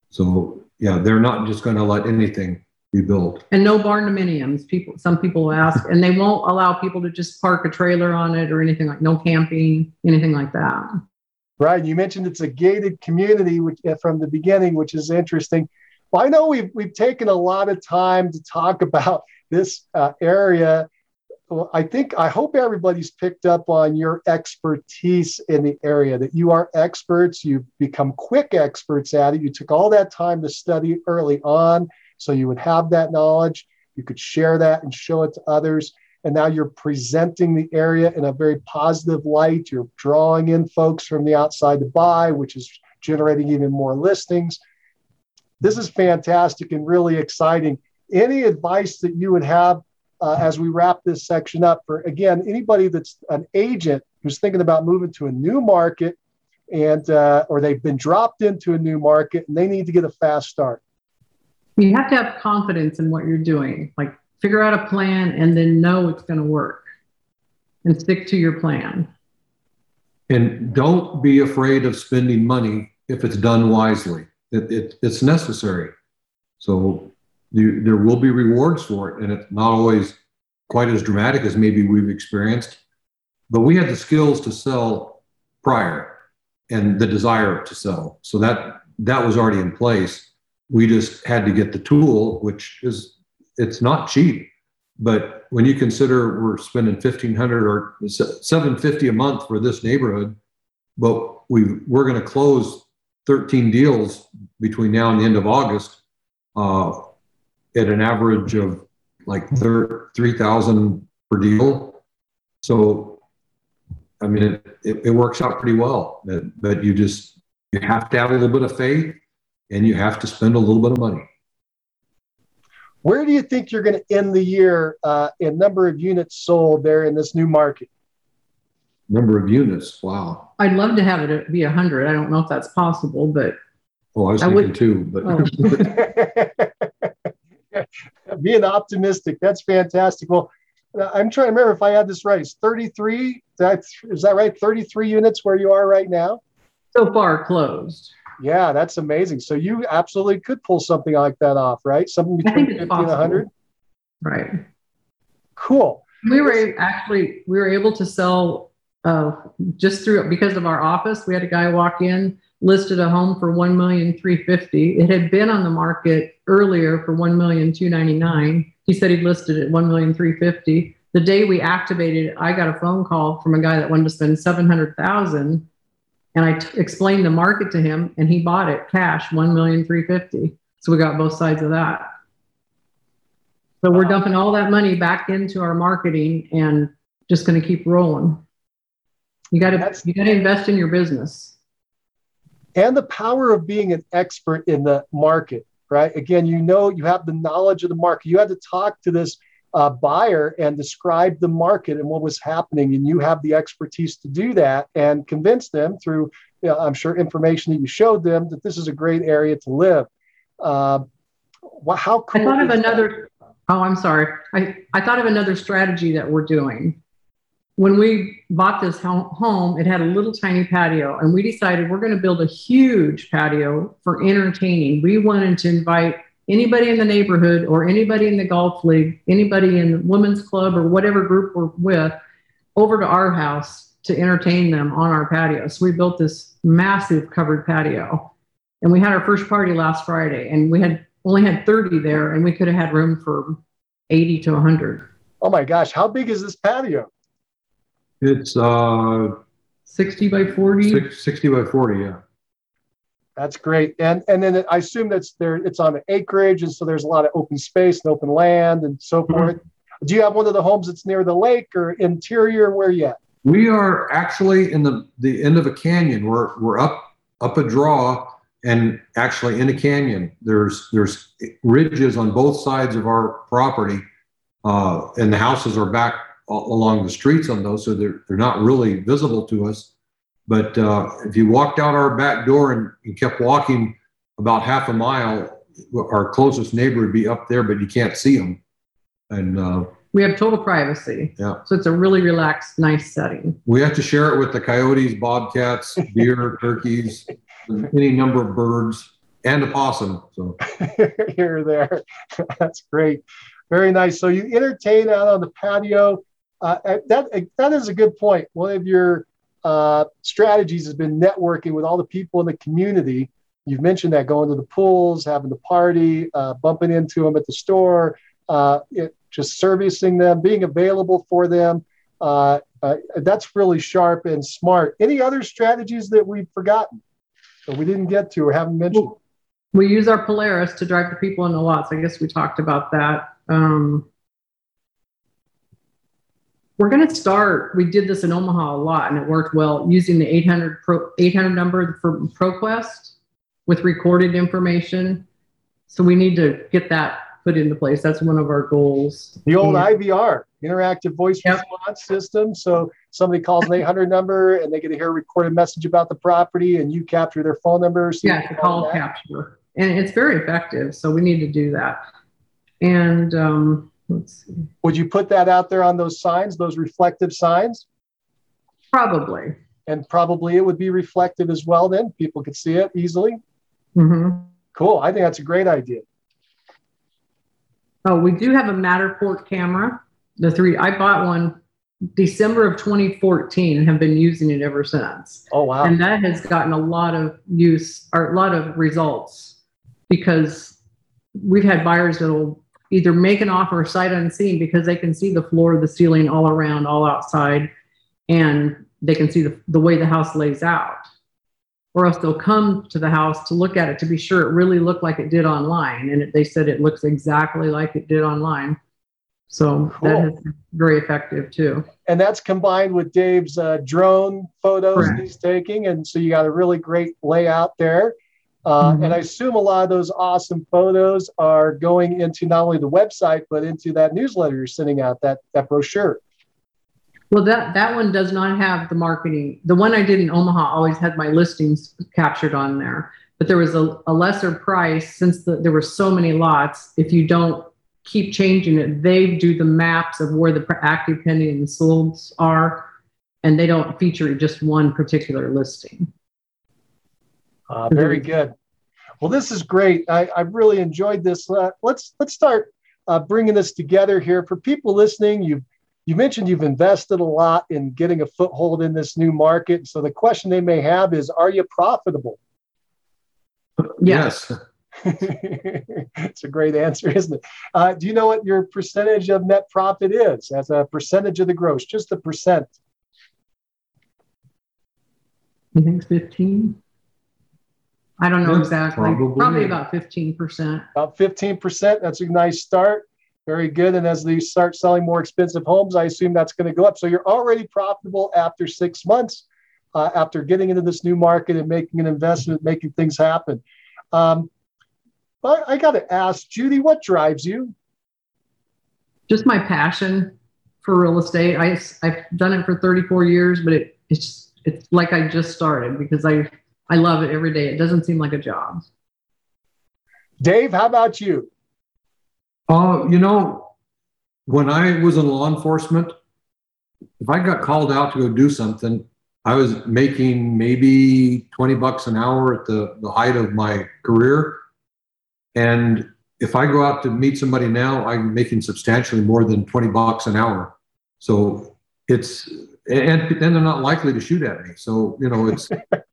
So yeah, they're not just going to let anything be built. And no barndominiums. People, some people ask, and they won't allow people to just park a trailer on it or anything like no camping, anything like that. Right. You mentioned it's a gated community which, uh, from the beginning, which is interesting. Well, I know we've, we've taken a lot of time to talk about this uh, area. Well, I think, I hope everybody's picked up on your expertise in the area, that you are experts. You've become quick experts at it. You took all that time to study early on so you would have that knowledge. You could share that and show it to others and now you're presenting the area in a very positive light. You're drawing in folks from the outside to buy, which is generating even more listings. This is fantastic and really exciting. Any advice that you would have uh, as we wrap this section up for, again, anybody that's an agent who's thinking about moving to a new market and uh, or they've been dropped into a new market and they need to get a fast start? You have to have confidence in what you're doing. Like figure out a plan and then know it's going to work and stick to your plan. And don't be afraid of spending money if it's done wisely. It, it, it's necessary. So you, there will be rewards for it, and it's not always quite as dramatic as maybe we've experienced. But we had the skills to sell prior and the desire to sell. So that that was already in place. We just had to get the tool, which is it's not cheap. But when you consider we're spending fifteen hundred or seven fifty a month for this neighborhood, but we we're going to close thirteen deals between now and the end of August uh, at an average of like three thousand per deal. So, I mean, it, it, it works out pretty well. But, but you just you have to have a little bit of faith, and you have to spend a little bit of money. Where do you think you're going to end the year uh, in number of units sold there in this new market? Number of units, wow. I'd love to have it be 100. I don't know if that's possible, but Oh, I was I thinking would- too, but Oh. Being optimistic, that's fantastic. Well, uh, I'm trying to remember if I had this right. It's 33. That's is that right? 33 units where you are right now. so far closed. Yeah, that's amazing. So you absolutely could pull something like that off, right? Something between think 50 it's and 100. Right. Cool. We were actually we were able to sell uh, just through because of our office. We had a guy walk in, listed a home for one million three fifty. It had been on the market earlier for one million two ninety nine. He said he'd listed it one million three fifty. The day we activated, I got a phone call from a guy that wanted to spend seven hundred thousand, and I t- explained the market to him, and he bought it cash one million three fifty. So we got both sides of that. So we're dumping all that money back into our marketing and just going to keep rolling. You got to you got to invest in your business. and the power of being an expert in the market, right? Again, you know, you have the knowledge of the market. You had to talk to this uh, buyer and describe the market and what was happening. And you have the expertise to do that and convince them through, you know, I'm sure, information that you showed them that this is a great area to live. Uh, how cool I thought of another. That? Oh, I'm sorry. I, I thought of another strategy that we're doing. When we bought this home, it had a little tiny patio, and we decided we're going to build a huge patio for entertaining. We wanted to invite anybody in the neighborhood or anybody in the golf league, anybody in the women's club or whatever group we're with over to our house to entertain them on our patio. So we built this massive covered patio. And we had our first party last Friday and we had only had 30 there and we could have had room for 80 to 100. Oh my gosh, how big is this patio? It's uh 60 by 40. 60 by 40, yeah. That's great. And and then I assume that's there. It's on an acreage, and so there's a lot of open space and open land and so mm-hmm. forth. Do you have one of the homes that's near the lake or interior? Where you at? We are actually in the the end of a canyon. We're we're up up a draw and actually in a canyon. There's there's ridges on both sides of our property, uh, and the houses are back along the streets on those, so they're they're not really visible to us. But uh, if you walked out our back door and you kept walking about half a mile, our closest neighbor would be up there, but you can't see them. And uh, we have total privacy. Yeah. So it's a really relaxed, nice setting. We have to share it with the coyotes, bobcats, deer, turkeys, any number of birds, and a possum. So here or there. That's great. Very nice. So you entertain out on the patio. Uh, that that is a good point. One of your uh, strategies has been networking with all the people in the community. You've mentioned that going to the pools, having the party, uh, bumping into them at the store, uh, it, just servicing them, being available for them. Uh, uh, that's really sharp and smart. Any other strategies that we've forgotten that we didn't get to or haven't mentioned? We use our Polaris to drive the people in the lots. I guess we talked about that. Um, we're going to start. We did this in Omaha a lot, and it worked well using the 800 Pro, 800 number for ProQuest with recorded information. So we need to get that put into place. That's one of our goals. The old and, IVR, interactive voice yep. response system. So somebody calls an 800 number, and they get to hear a recorded message about the property, and you capture their phone number. So yeah, call capture, and it's very effective. So we need to do that. And um, Let's see. Would you put that out there on those signs, those reflective signs? Probably. And probably it would be reflective as well, then people could see it easily. Mm-hmm. Cool. I think that's a great idea. Oh, we do have a Matterport camera. The three, I bought one December of 2014 and have been using it ever since. Oh, wow. And that has gotten a lot of use or a lot of results because we've had buyers that'll either make an offer sight unseen because they can see the floor, the ceiling, all around, all outside, and they can see the, the way the house lays out. Or else they'll come to the house to look at it to be sure it really looked like it did online. And it, they said it looks exactly like it did online. So cool. that is very effective too. And that's combined with Dave's uh, drone photos Correct. he's taking. And so you got a really great layout there. Uh, mm-hmm. And I assume a lot of those awesome photos are going into not only the website, but into that newsletter you're sending out, that, that brochure. Well, that, that one does not have the marketing. The one I did in Omaha always had my listings captured on there, but there was a, a lesser price since the, there were so many lots. If you don't keep changing it, they do the maps of where the active pending and solds are, and they don't feature just one particular listing. Uh, very good. Well, this is great. I, I really enjoyed this. Uh, let's let's start uh, bringing this together here for people listening. You you mentioned you've invested a lot in getting a foothold in this new market. So the question they may have is, are you profitable? Yes. it's a great answer, isn't it? Uh, do you know what your percentage of net profit is as a percentage of the gross? Just the percent. I think 15. I don't know yeah, exactly. Probably, probably about 15%. About 15%. That's a nice start. Very good. And as they start selling more expensive homes, I assume that's going to go up. So you're already profitable after six months, uh, after getting into this new market and making an investment, making things happen. Um, I, I got to ask, Judy, what drives you? just my passion for real estate. I, I've done it for 34 years, but it, it's, it's like I just started because I, I love it every day. It doesn't seem like a job. Dave, how about you? Uh, you know, when I was in law enforcement, if I got called out to go do something, I was making maybe 20 bucks an hour at the, the height of my career. And if I go out to meet somebody now, I'm making substantially more than 20 bucks an hour. So it's, and then they're not likely to shoot at me. So, you know, it's,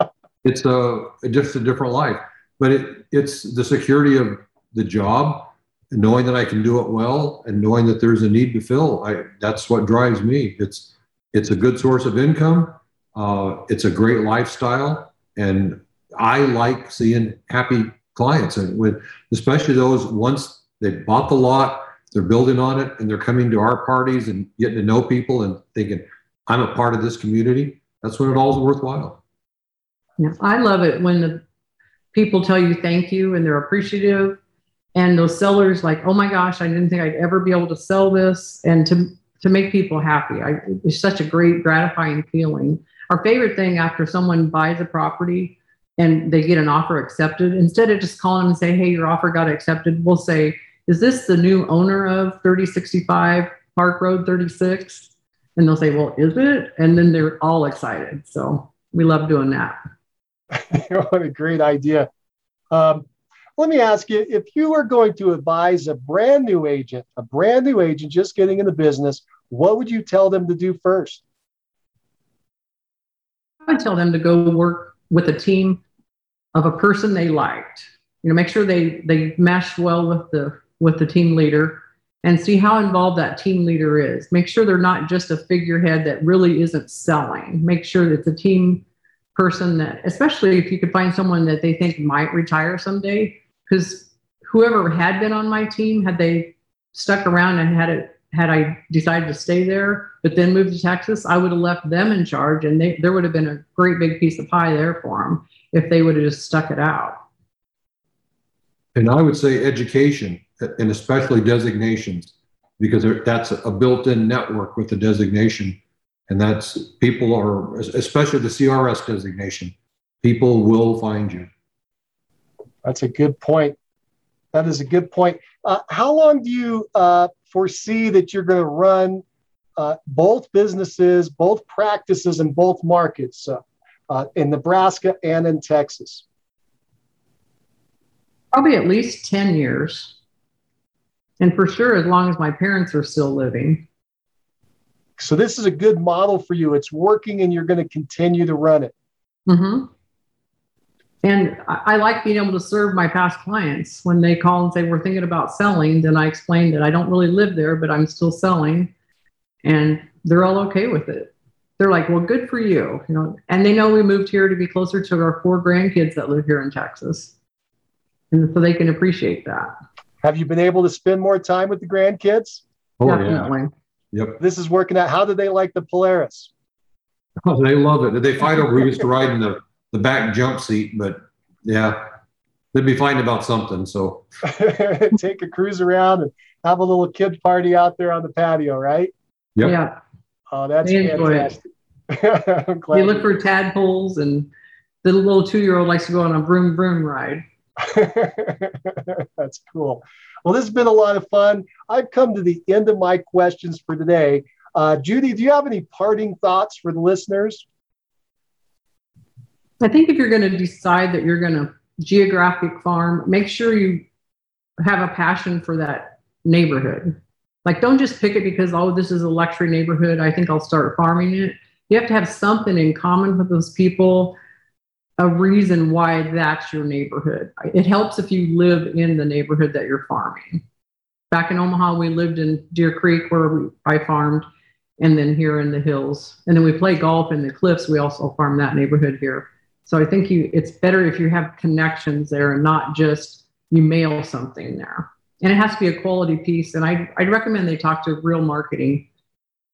it's a, just a different life, but it, it's the security of the job and knowing that I can do it well and knowing that there's a need to fill. I, that's what drives me. It's, it's a good source of income. Uh, it's a great lifestyle. And I like seeing happy clients and especially those once they bought the lot, they're building on it and they're coming to our parties and getting to know people and thinking, I'm a part of this community. That's when it all's worthwhile. Yeah, I love it when the people tell you thank you and they're appreciative. And those sellers like oh my gosh i didn't think i'd ever be able to sell this. And to to make people happy I, it's such a great gratifying feeling. Our favorite thing after someone buys a property and they get an offer accepted instead of just calling them and say hey your offer got accepted we'll say is this the new owner of 3065 park road 36 and they'll say well is it? And then they're all excited. So we love doing that what a great idea um, let me ask you if you were going to advise a brand new agent, a brand new agent just getting in the business, what would you tell them to do first? I tell them to go work with a team of a person they liked. You know, make sure they they mesh well with the with the team leader and see how involved that team leader is. Make sure they're not just a figurehead that really isn't selling. Make sure that the team person that, especially if you could find someone that they think might retire someday, because whoever had been on my team, had they stuck around and had it, had I decided to stay there, but then moved to Texas, I would have left them in charge, and they, there would have been a great big piece of pie there for them if they would have just stuck it out. And I would say education, and especially designations, because that's a built-in network with the designation, and that's people are, especially the CRS designation, people will find you. That's a good point. That is a good point. Uh, how long do you uh, foresee that you're going to run uh, both businesses, both practices, in both markets uh, uh, in Nebraska and in Texas? Probably at least 10 years. And for sure, as long as my parents are still living. So, this is a good model for you. It's working and you're going to continue to run it. Mm-hmm. And I, like being able to serve my past clients when they call and say, We're thinking about selling. Then I explain that I don't really live there, but I'm still selling. And they're all okay with it. They're like, Well, good for you. You know, and they know we moved here to be closer to our four grandkids that live here in Texas. And so they can appreciate that. Have you been able to spend more time with the grandkids? Oh, Definitely. Yeah. Yep. This is working out. How do they like the Polaris? Oh, they love it. Did They fight over who used to ride in the the back jump seat, but yeah, they'd be fighting about something. So take a cruise around and have a little kid party out there on the patio, right? Yep. Yeah. Oh, that's fantastic. you look for tadpoles, and the little two-year-old likes to go on a broom broom ride. that's cool. Well, this has been a lot of fun. I've come to the end of my questions for today. Uh, Judy, do you have any parting thoughts for the listeners? I think if you're going to decide that you're going to geographic farm, make sure you have a passion for that neighborhood. Like, don't just pick it because, oh, this is a luxury neighborhood. I think I'll start farming it. You have to have something in common with those people, a reason why that's your neighborhood. It helps if you live in the neighborhood that you're farming. Back in Omaha, we lived in Deer Creek where we, I farmed, and then here in the hills. And then we play golf in the cliffs. We also farm that neighborhood here. So I think you it's better if you have connections there and not just you mail something there. And it has to be a quality piece. And I, I'd recommend they talk to Real Marketing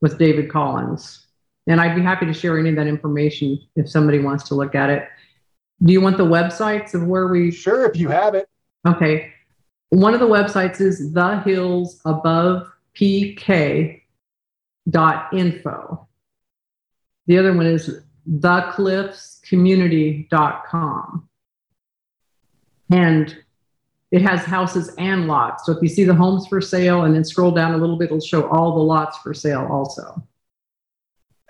with David Collins. And I'd be happy to share any of that information if somebody wants to look at it. Do you want the websites of where we? Sure, if you have it. Okay. One of the websites is The Hills Above pk.info. The other one is thecliffscommunity.com. And it has houses and lots. So if you see the homes for sale and then scroll down a little bit, it'll show all the lots for sale also.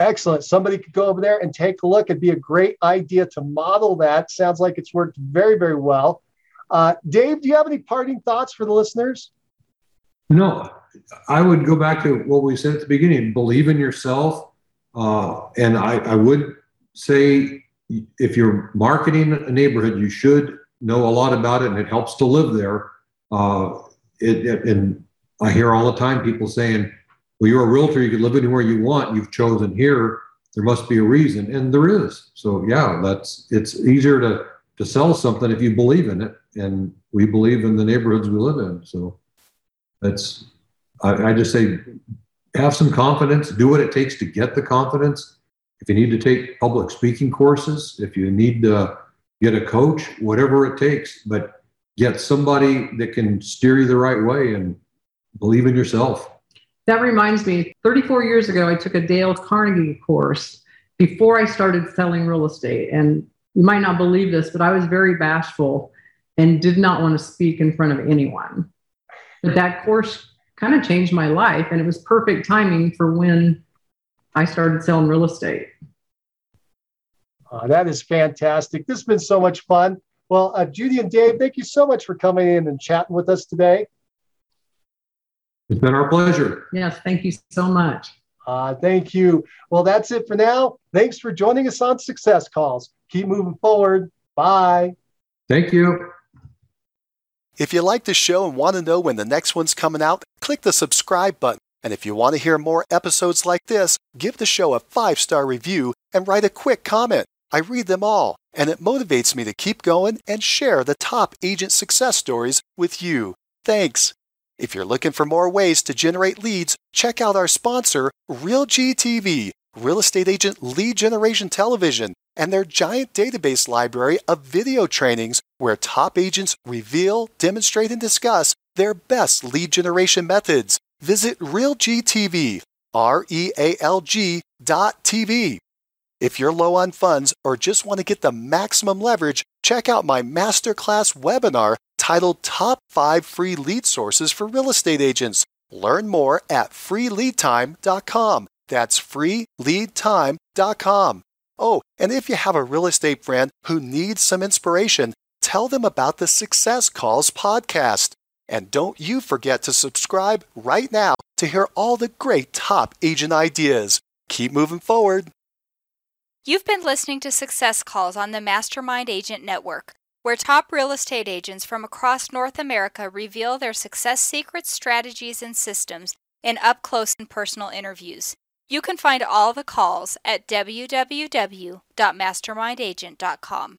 Excellent. Somebody could go over there and take a look. It'd be a great idea to model that. Sounds like it's worked very, very well. Uh, Dave, do you have any parting thoughts for the listeners? No, I would go back to what we said at the beginning believe in yourself. Uh, and I, I would say if you're marketing a neighborhood, you should know a lot about it and it helps to live there. Uh, it, it, and I hear all the time people saying, well, you're a realtor, you can live anywhere you want. You've chosen here. There must be a reason. And there is. So yeah, that's it's easier to to sell something if you believe in it. And we believe in the neighborhoods we live in. So that's I, I just say have some confidence, do what it takes to get the confidence. If you need to take public speaking courses, if you need to get a coach, whatever it takes, but get somebody that can steer you the right way and believe in yourself. That reminds me, 34 years ago, I took a Dale Carnegie course before I started selling real estate. And you might not believe this, but I was very bashful and did not want to speak in front of anyone. But that course kind of changed my life, and it was perfect timing for when I started selling real estate. Uh, that is fantastic. This has been so much fun. Well, uh, Judy and Dave, thank you so much for coming in and chatting with us today. It's been our pleasure. Yes, thank you so much. Uh, thank you. Well, that's it for now. Thanks for joining us on Success Calls. Keep moving forward. Bye. Thank you. If you like the show and want to know when the next one's coming out, click the subscribe button. And if you want to hear more episodes like this, give the show a five star review and write a quick comment. I read them all, and it motivates me to keep going and share the top agent success stories with you. Thanks. If you're looking for more ways to generate leads, check out our sponsor, RealGTV, Real Estate Agent Lead Generation Television, and their giant database library of video trainings where top agents reveal, demonstrate, and discuss their best lead generation methods. Visit RealGTV, R E A L G dot TV. If you're low on funds or just want to get the maximum leverage, check out my masterclass webinar titled Top 5 Free Lead Sources for Real Estate Agents. Learn more at freeleadtime.com. That's freeleadtime.com. Oh, and if you have a real estate friend who needs some inspiration, tell them about the Success Calls podcast. And don't you forget to subscribe right now to hear all the great top agent ideas. Keep moving forward. You've been listening to Success Calls on the Mastermind Agent Network, where top real estate agents from across North America reveal their success secrets, strategies, and systems in up close and personal interviews. You can find all the calls at www.mastermindagent.com.